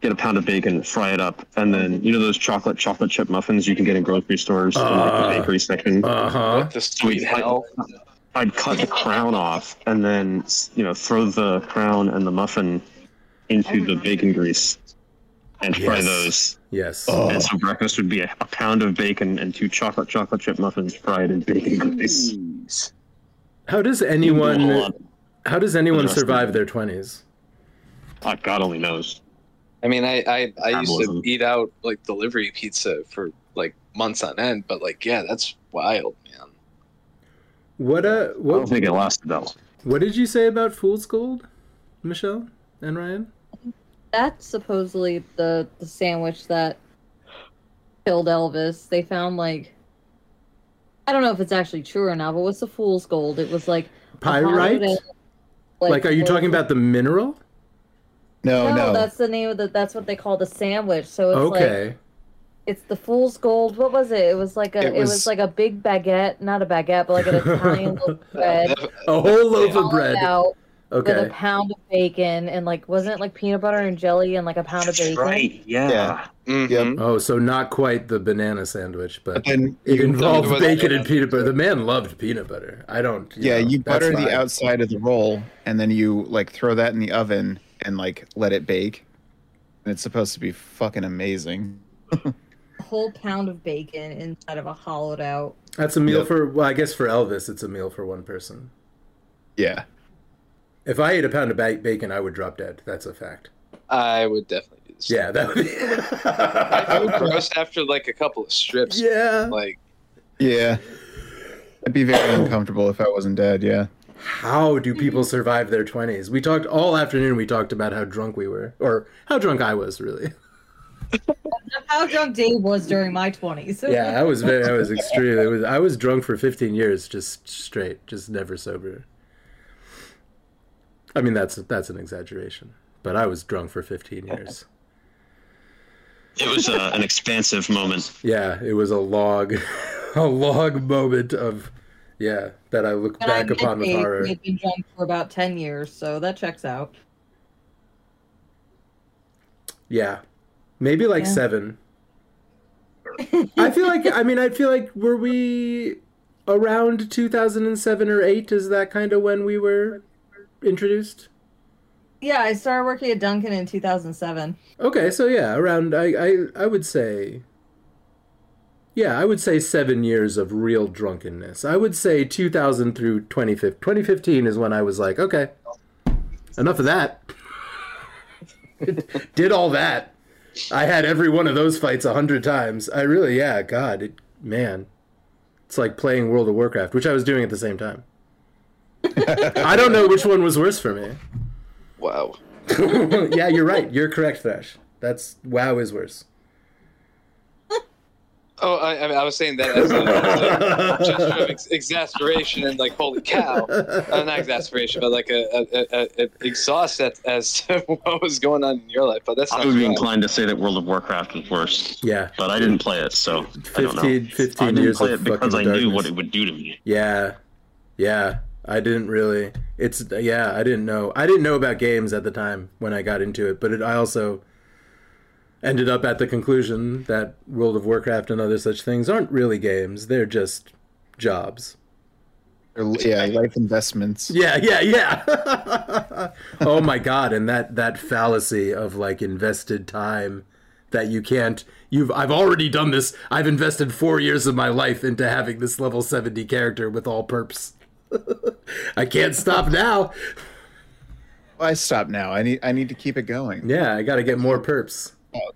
get a pound of bacon, fry it up, and then you know those chocolate chocolate chip muffins you can get in grocery stores in like Uh, the bakery section. uh huh. The sweet I- hell? I'd cut the crown off, and then you know throw the crown and the muffin into the bacon grease, and fry Yes. those. Yes. Oh. And so breakfast would be a, a pound of bacon and two chocolate chocolate chip muffins fried in bacon grease. How does anyone how does anyone Interesting. survive their twenties? Uh, God only knows. I mean, I I, I used to eat out like delivery pizza for like months on end, but like yeah, that's wild, man. What uh I don't think it lasted that long. what did you say about Fool's Gold, Michelle and Ryan? That's supposedly the the sandwich that killed Elvis. They found like I don't know if it's actually true or not, but what's the fool's gold? It was like Pyrite? avocado, Like, are you talking about the mineral? No, No, no. that's the name of the. That's what they call the sandwich. So it's like it's the fool's gold. What was it? It was like a. It It was, was- like a big baguette, not a baguette, but like an Italian loaf of bread. A whole loaf of bread. Out, with a pound of bacon and like wasn't it like peanut butter and jelly and like a pound of bacon? right. Yeah. Yeah. Mhm. Oh, so not quite the banana sandwich, but But then it you, involved bacon and peanut butter. The man loved peanut butter. I don't. yeah, know, you butter the outside of the roll, and then you like throw that in the oven and like let it bake. And it's supposed to be fucking amazing. A whole pound of bacon inside of a hollowed out. That's a meal Yep. for. Well, I guess for Elvis, it's a meal for one person. Yeah. If I ate a pound of bacon, I would drop dead. That's a fact. I would definitely do this. Yeah, that would. I, I would gross after like a couple of strips. yeah. Like Yeah. I'd be very uncomfortable if I wasn't dead, yeah. How do people survive their twenties? We talked all afternoon. We talked about how drunk we were, or how drunk I was, really. How drunk Dave was during my twenties. Yeah, I was very. I was extreme. It was. I was drunk for fifteen years, just straight, just never sober. I mean, that's that's an exaggeration, but I was drunk for fifteen years. It was uh, an expansive moment. Yeah, it was a log, a log moment of, yeah, that I look And back met upon with horror. We've been drunk for about ten years, so that checks out. Yeah, maybe like Yeah. seven. I feel like. I mean, I feel like were we around two thousand and seven or eight? Is that kind of when we were introduced? Yeah, I started working at Duncan in 2007. Okay, so yeah, around I, I I would say Yeah, I would say 7 years of real drunkenness. I would say 2000 through 2015. 2015 is when I was like, okay. Enough of that. Did all that. I had every one of those fights a hundred times. I really, yeah, God, it, man, it's like playing World of Warcraft, which I was doing at the same time. I don't know which one was worse for me. wow. yeah, you're right. You're correct, Thrash. That's WoW is worse. Oh, I, I, mean, I was saying that as a, as a gesture of ex- exasperation and like, holy cow. Uh, not exasperation, but like a, a, a, a exhaust at, as to what was going on in your life. But that's I would be wrong. inclined to say that World of Warcraft was worse, Yeah, but I didn't play it, so I don't know. 15, 15 I didn't years play it because I fucking knew what it would do to me. Yeah, yeah. I didn't really. It's yeah. I didn't know. I didn't know about games at the time when I got into it. But it, I also ended up at the conclusion that World of Warcraft and other such things aren't really games. They're just jobs. Yeah, life investments. Yeah, yeah, yeah. oh my god! And that that fallacy of like invested time that you can't. You've. I've already done this. I've invested four years of my life into having this level seventy character with all perps. I can't stop now. I stop now. I need I need to keep it going. Yeah, I got to get more perps. Oh.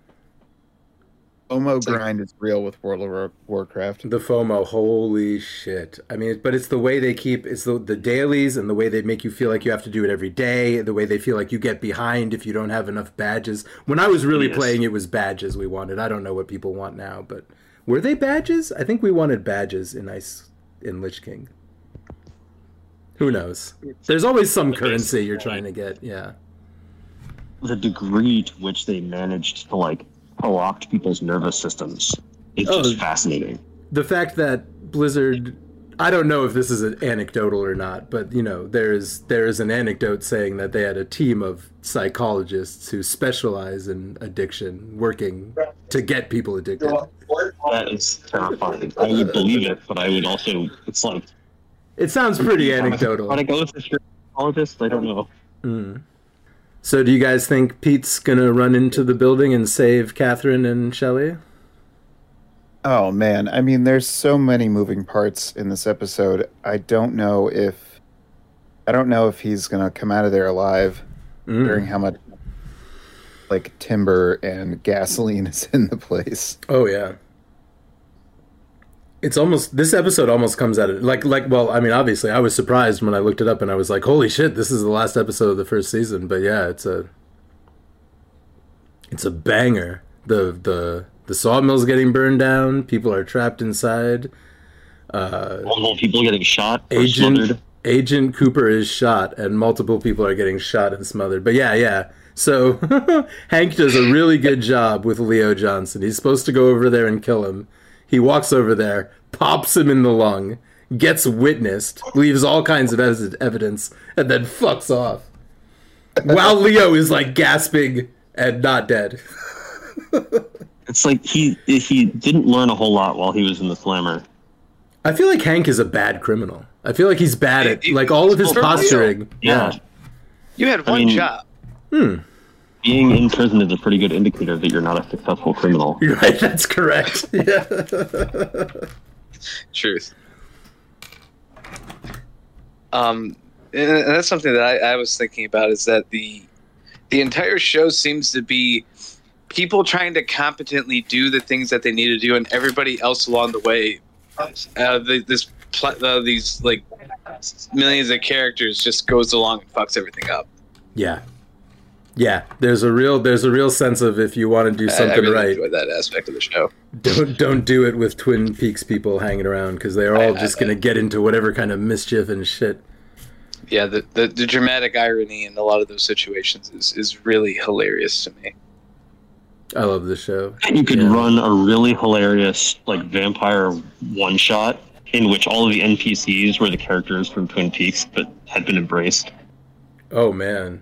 FOMO grind is real with World of Warcraft. The FOMO, holy shit! I mean, but it's the way they keep. It's the the dailies and the way they make you feel like you have to do it every day. The way they feel like you get behind if you don't have enough badges. When I was really Yes. playing, it was badges we wanted. I don't know what people want now, but were they badges? I think we wanted badges in Ice in Lich King. Who knows? There's always some currency you're trying to get. Yeah. The degree to which they managed to like co-opt people's nervous systems is Oh, just fascinating. the fact that Blizzard I don't know if this is an anecdotal or not, but you know, there is there is an anecdote saying that they had a team of psychologists who specialize in addiction working to get people addicted. That is terrifying. I would believe it, but I would also. It's like. It sounds pretty Want to anecdotal. go with a psychologist? I don't know. Mm. So do you guys think Pete's gonna run into the building and save Catherine and Shelly? Oh man, I mean, there's so many moving parts in this episode. I don't know if I don't know if he's gonna come out of there alive, Mm. during how much like timber and gasoline is in the place. Oh yeah. It's almost this episode almost comes out of like like well I mean obviously I was surprised when I looked it up and I was like holy shit this is the last episode of the first season but yeah it's a it's a banger the the the sawmill's getting burned down people are trapped inside uh Multiple people getting shot Agent smothered. Agent Cooper is shot, and multiple people are getting shot and smothered. But yeah, yeah. So Hank does a really good job with Leo Johnson. He's supposed to go over there and kill him. He walks over there, pops him in the lung, gets witnessed, leaves all kinds of evidence, and then fucks off. While Leo is like gasping and not dead. It's like he he didn't learn a whole lot while he was in the slammer. I feel like Hank is a bad criminal. I feel like he's bad at like all of his posturing. Yeah. You had one mean- job. Hmm. Being in prison is a pretty good indicator that you're not a successful criminal. You're right. That's correct. Yeah. Truth. Um, and and that's something that I, I was thinking about is that the the entire show seems to be people trying to competently do the things that they need to do, and everybody else along the way, uh, the, this pl- uh, these like millions of characters just goes along and fucks everything up. yeah. Yeah. There's a real there's a real sense of if you want to do I- I, something really right, enjoy that aspect of the show. don't don't do it with Twin Peaks people hanging around because they're all I- just gonna get into whatever kind of mischief and shit. Yeah, the, the, the dramatic irony in a lot of those situations is, is really hilarious to me. I love the show. And you could Yeah. run a really hilarious like vampire one shot in which all of the NPCs were the characters from Twin Peaks but had been embraced. Oh man.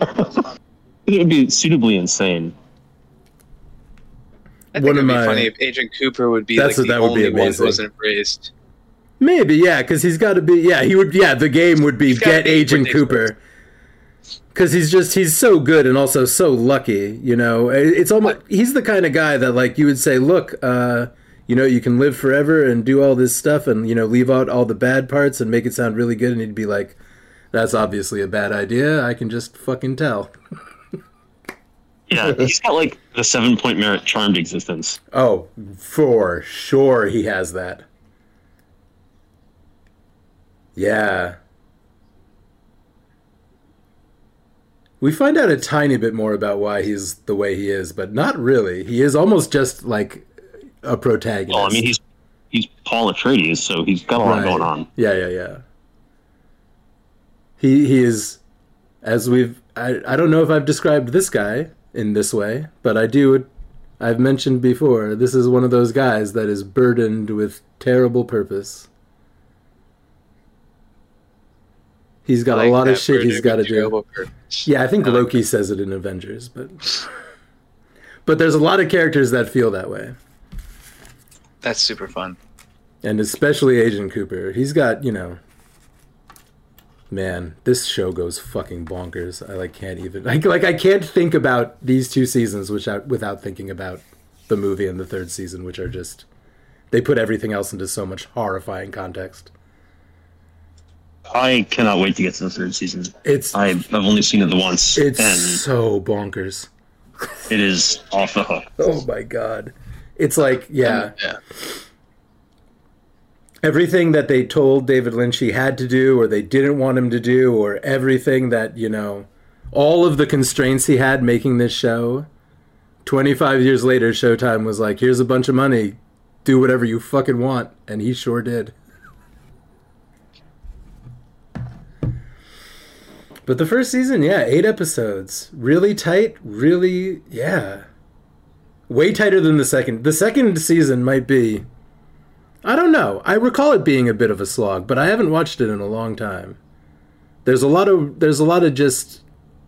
It would be suitably insane. I think One it'd of be my- funny if Agent Cooper would be That's like what- the that would be only one amazing. who wasn't embraced. Maybe, yeah, because he's got to be. Yeah, he would. Yeah, the game would be get be Agent ridiculous. Cooper. Because he's just he's so good and also so lucky. You know, it's almost he's the kind of guy that like you would say, look, uh, you know, you can live forever and do all this stuff and you know leave out all the bad parts and make it sound really good. And he'd be like, that's obviously a bad idea. I can just fucking tell. Yeah, he's got like the seven point merit charmed existence. Oh, for sure he has that. Yeah. We find out a tiny bit more about why he's the way he is, but not really. He is almost just like a protagonist. Well, I mean he's he's Paul Atreides, so he's got a lot Right. going on. Yeah, yeah, yeah. He he is as we've I, I don't know if I've described this guy in this way, but I do I've mentioned before, this is one of those guys that is burdened with terrible purpose. He's got I a like lot of shit he's got to do. purpose. Yeah, I think I like Loki says it in Avengers, but but there's a lot of characters that feel that way. That's super fun. and especially Agent Cooper. He's got, you know, man, this show goes fucking bonkers. I like can't even like like I can't think about these two seasons without without thinking about the movie and the third season, which are just they put everything else into so much horrifying context. I cannot wait to get to the third season. It's I've, I've only seen it the once, it's and so bonkers. it is off the hook. Oh my god. It's like, yeah. Yeah. Everything that they told David Lynch he had to do or they didn't want him to do or everything that, you know, all of the constraints he had making this show. 25 years later Showtime was like, "Here's a bunch of money. Do whatever you fucking want." And he sure did. But the first season, yeah, 8 episodes. Really tight, really, yeah. Way tighter than the second. The second season might be I don't know. I recall it being a bit of a slog, but I haven't watched it in a long time. There's a lot of there's a lot of just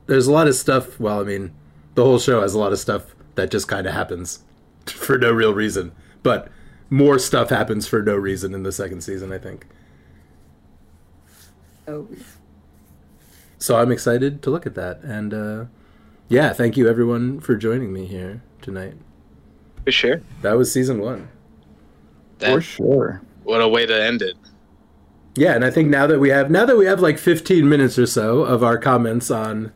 there's a lot of stuff. Well, I mean, the whole show has a lot of stuff that just kind of happens for no real reason. But more stuff happens for no reason in the second season, I think. Oh. So I'm excited to look at that. And uh, yeah, thank you everyone for joining me here tonight. For sure. That was season one. That, For sure. what a way to end it. Yeah, and I think now that we have now that we have like 15 minutes or so of our comments on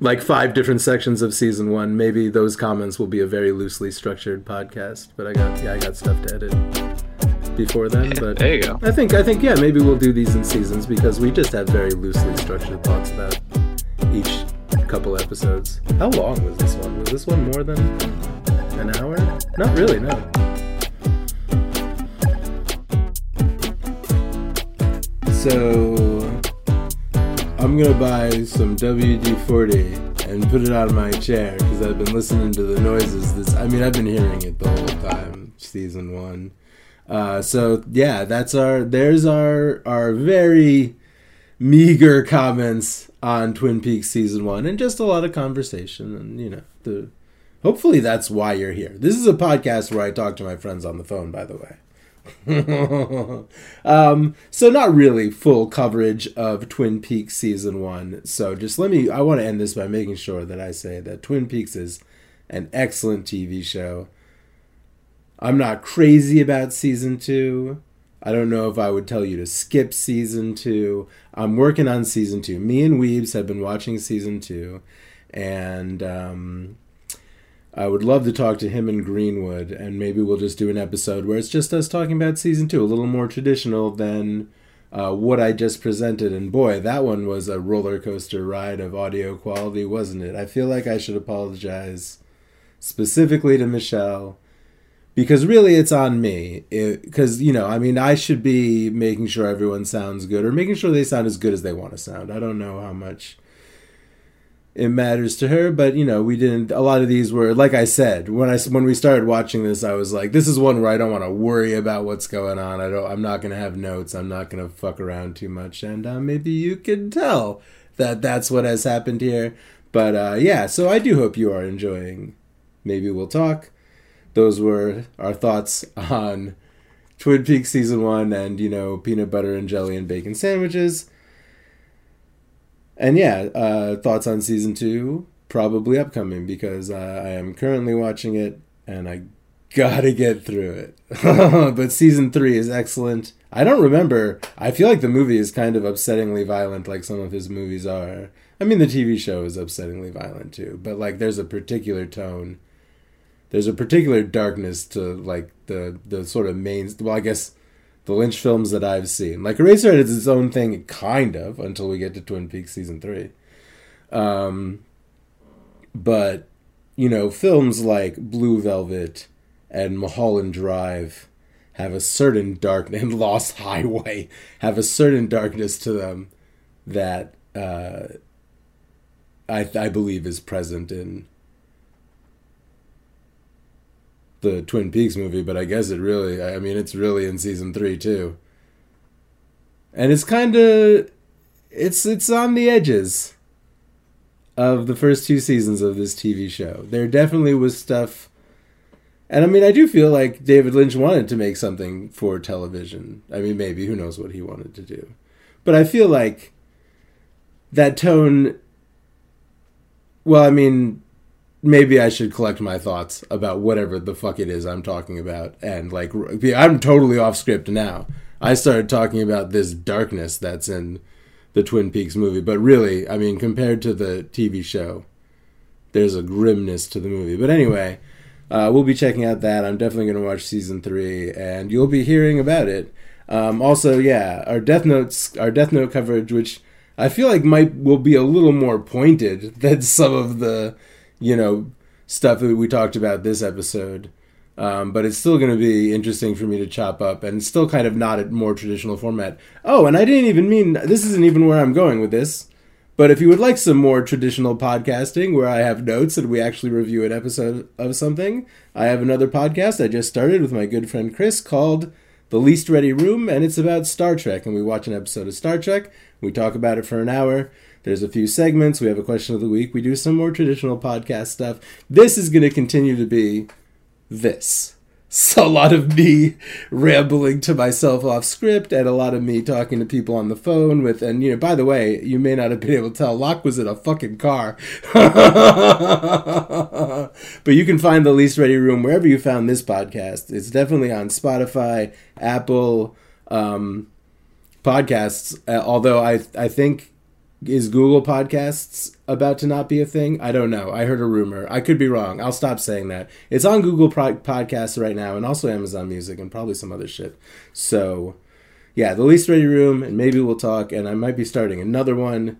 like five different sections of season 1, maybe those comments will be a very loosely structured podcast, but I got yeah, I got stuff to edit before then, but There you go. I think I think yeah, maybe we'll do these in seasons because we just have very loosely structured thoughts about each couple episodes. How long was this one? Was this one more than an hour? Not really, no. So I'm gonna buy some WD-40 and put it on my chair because I've been listening to the noises. This, I mean, I've been hearing it the whole time, season one. Uh, so yeah, that's our there's our our very meager comments on Twin Peaks season one, and just a lot of conversation, and you know the. Hopefully that's why you're here. This is a podcast where I talk to my friends on the phone, by the way. um, so not really full coverage of Twin Peaks season one. So just let me. I want to end this by making sure that I say that Twin Peaks is an excellent TV show. I'm not crazy about season two. I don't know if I would tell you to skip season two. I'm working on season two. Me and Weebs have been watching season two, and um, I would love to talk to him and Greenwood, and maybe we'll just do an episode where it's just us talking about season two, a little more traditional than uh, what I just presented. And boy, that one was a roller coaster ride of audio quality, wasn't it? I feel like I should apologize specifically to Michelle because really it's on me because you know i mean i should be making sure everyone sounds good or making sure they sound as good as they want to sound i don't know how much it matters to her but you know we didn't a lot of these were like i said when i when we started watching this i was like this is one where i don't want to worry about what's going on. I don't i'm not going to have notes. I'm not going to fuck around too much. And uh, maybe you can tell that that's what has happened here. But uh, yeah so i do hope you are enjoying maybe we'll talk. Those were our thoughts on Twin Peaks season one and, you know, peanut butter and jelly and bacon sandwiches. And yeah, uh, thoughts on season two probably upcoming because uh, I am currently watching it and I gotta get through it. but season three is excellent. I don't remember. I feel like the movie is kind of upsettingly violent, like some of his movies are. I mean, the TV show is upsettingly violent too, but like there's a particular tone there's a particular darkness to like the the sort of main well i guess the lynch films that i've seen. Like eraserhead is its own thing kind of until we get to twin peaks season three. Um but you know films like blue velvet and mulholland drive have a certain darkness and lost highway have a certain darkness to them that uh i i believe is present in the Twin Peaks movie, but I guess it really, I mean, it's really in season three too. And it's kind of, it's it's on the edges of the first two seasons of this TV show. There definitely was stuff, and I mean, I do feel like David Lynch wanted to make something for television. I mean, maybe who knows what he wanted to do, but I feel like that tone. Well, I mean, maybe I should collect my thoughts about whatever the fuck it is I'm talking about. And like, I'm totally off script now. I started talking about this darkness that's in the Twin Peaks movie, but really, I mean, compared to the TV show, there's a grimness to the movie. But anyway, uh, we'll be checking out that. I'm definitely going to watch season three, and you'll be hearing about it. Um, also, yeah, our Death Notes, our Death Note coverage, which I feel like might will be a little more pointed than some of the you know, stuff that we talked about this episode. Um, but it's still going to be interesting for me to chop up and still kind of not a more traditional format. Oh, and I didn't even mean this isn't even where I'm going with this. But if you would like some more traditional podcasting where I have notes and we actually review an episode of something, I have another podcast I just started with my good friend Chris called The Least Ready Room, and it's about Star Trek. And we watch an episode of Star Trek, we talk about it for an hour, there's a few segments. We have a question of the week. We do some more traditional podcast stuff. This is going to continue to be this. So a lot of me rambling to myself off script and a lot of me talking to people on the phone with and you know by the way you may not have been able to tell Locke was in a fucking car but you can find the least ready room wherever you found this podcast it's definitely on Spotify Apple um, podcasts uh, although I I think is Google Podcasts about to not be a thing? I don't know. I heard a rumor. I could be wrong. I'll stop saying that. It's on Google Pro- Podcasts right now and also Amazon Music and probably some other shit. So, yeah, the least ready room, and maybe we'll talk. And I might be starting another one,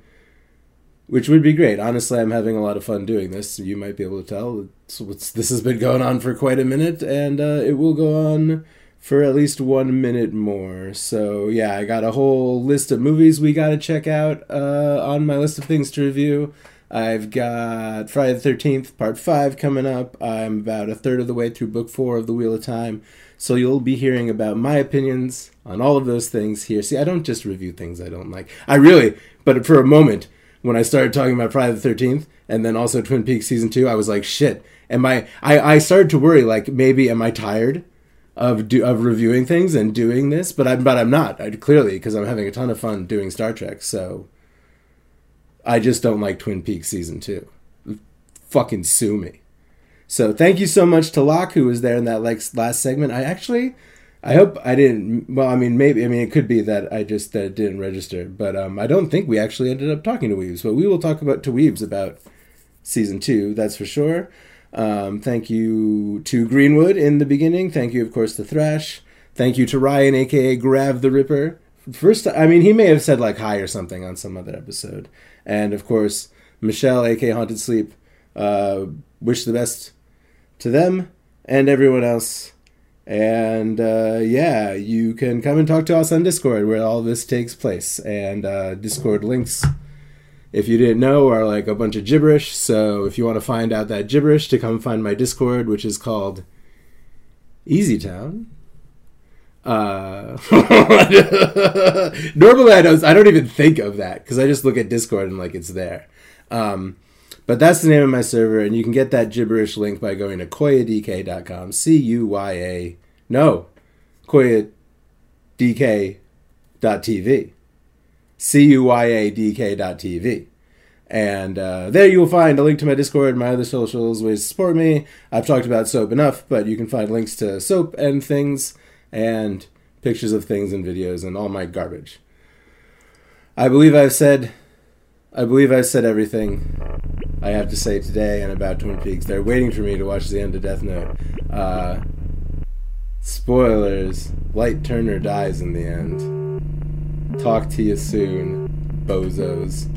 which would be great. Honestly, I'm having a lot of fun doing this. You might be able to tell. It's, it's, this has been going on for quite a minute, and uh, it will go on for at least one minute more. So yeah, I got a whole list of movies we got to check out uh, on my list of things to review. I've got Friday the Thirteenth Part Five coming up. I'm about a third of the way through Book Four of The Wheel of Time. So you'll be hearing about my opinions on all of those things here. See, I don't just review things I don't like. I really, but for a moment, when I started talking about Friday the 13th and then also Twin Peaks season 2, I was like, shit. Am I I, I started to worry like maybe am I tired of do, of reviewing things and doing this, but I'm but I'm not. I, clearly because I'm having a ton of fun doing Star Trek. So I just don't like Twin Peaks season 2. Fucking sue me. So thank you so much to Locke who was there in that like last segment. I actually I hope I didn't. Well, I mean, maybe. I mean, it could be that I just that it didn't register, but um, I don't think we actually ended up talking to Weaves. But we will talk about to Weaves about season two. That's for sure. Um, thank you to Greenwood in the beginning. Thank you, of course, to Thrash. Thank you to Ryan, aka Grav the Ripper. First, I mean, he may have said like hi or something on some other episode. And of course, Michelle, aka Haunted Sleep. Uh, wish the best to them and everyone else. And uh, yeah, you can come and talk to us on Discord where all this takes place. And uh, Discord links, if you didn't know, are like a bunch of gibberish. So if you want to find out that gibberish, to come find my Discord, which is called Easy Town. Uh, normally I don't. I don't even think of that because I just look at Discord and like it's there. Um, but that's the name of my server, and you can get that gibberish link by going to cuyadk.com. C U Y A. No. cuyadk.tv. C U Y A D K.tv. And uh, there you will find a link to my Discord, my other socials, ways to support me. I've talked about soap enough, but you can find links to soap and things, and pictures of things and videos, and all my garbage. I believe I've said I believe I've said everything I have to say today and about Twin Peaks. They're waiting for me to watch the end of Death Note. Uh, spoilers: Light Turner dies in the end. Talk to you soon, bozos.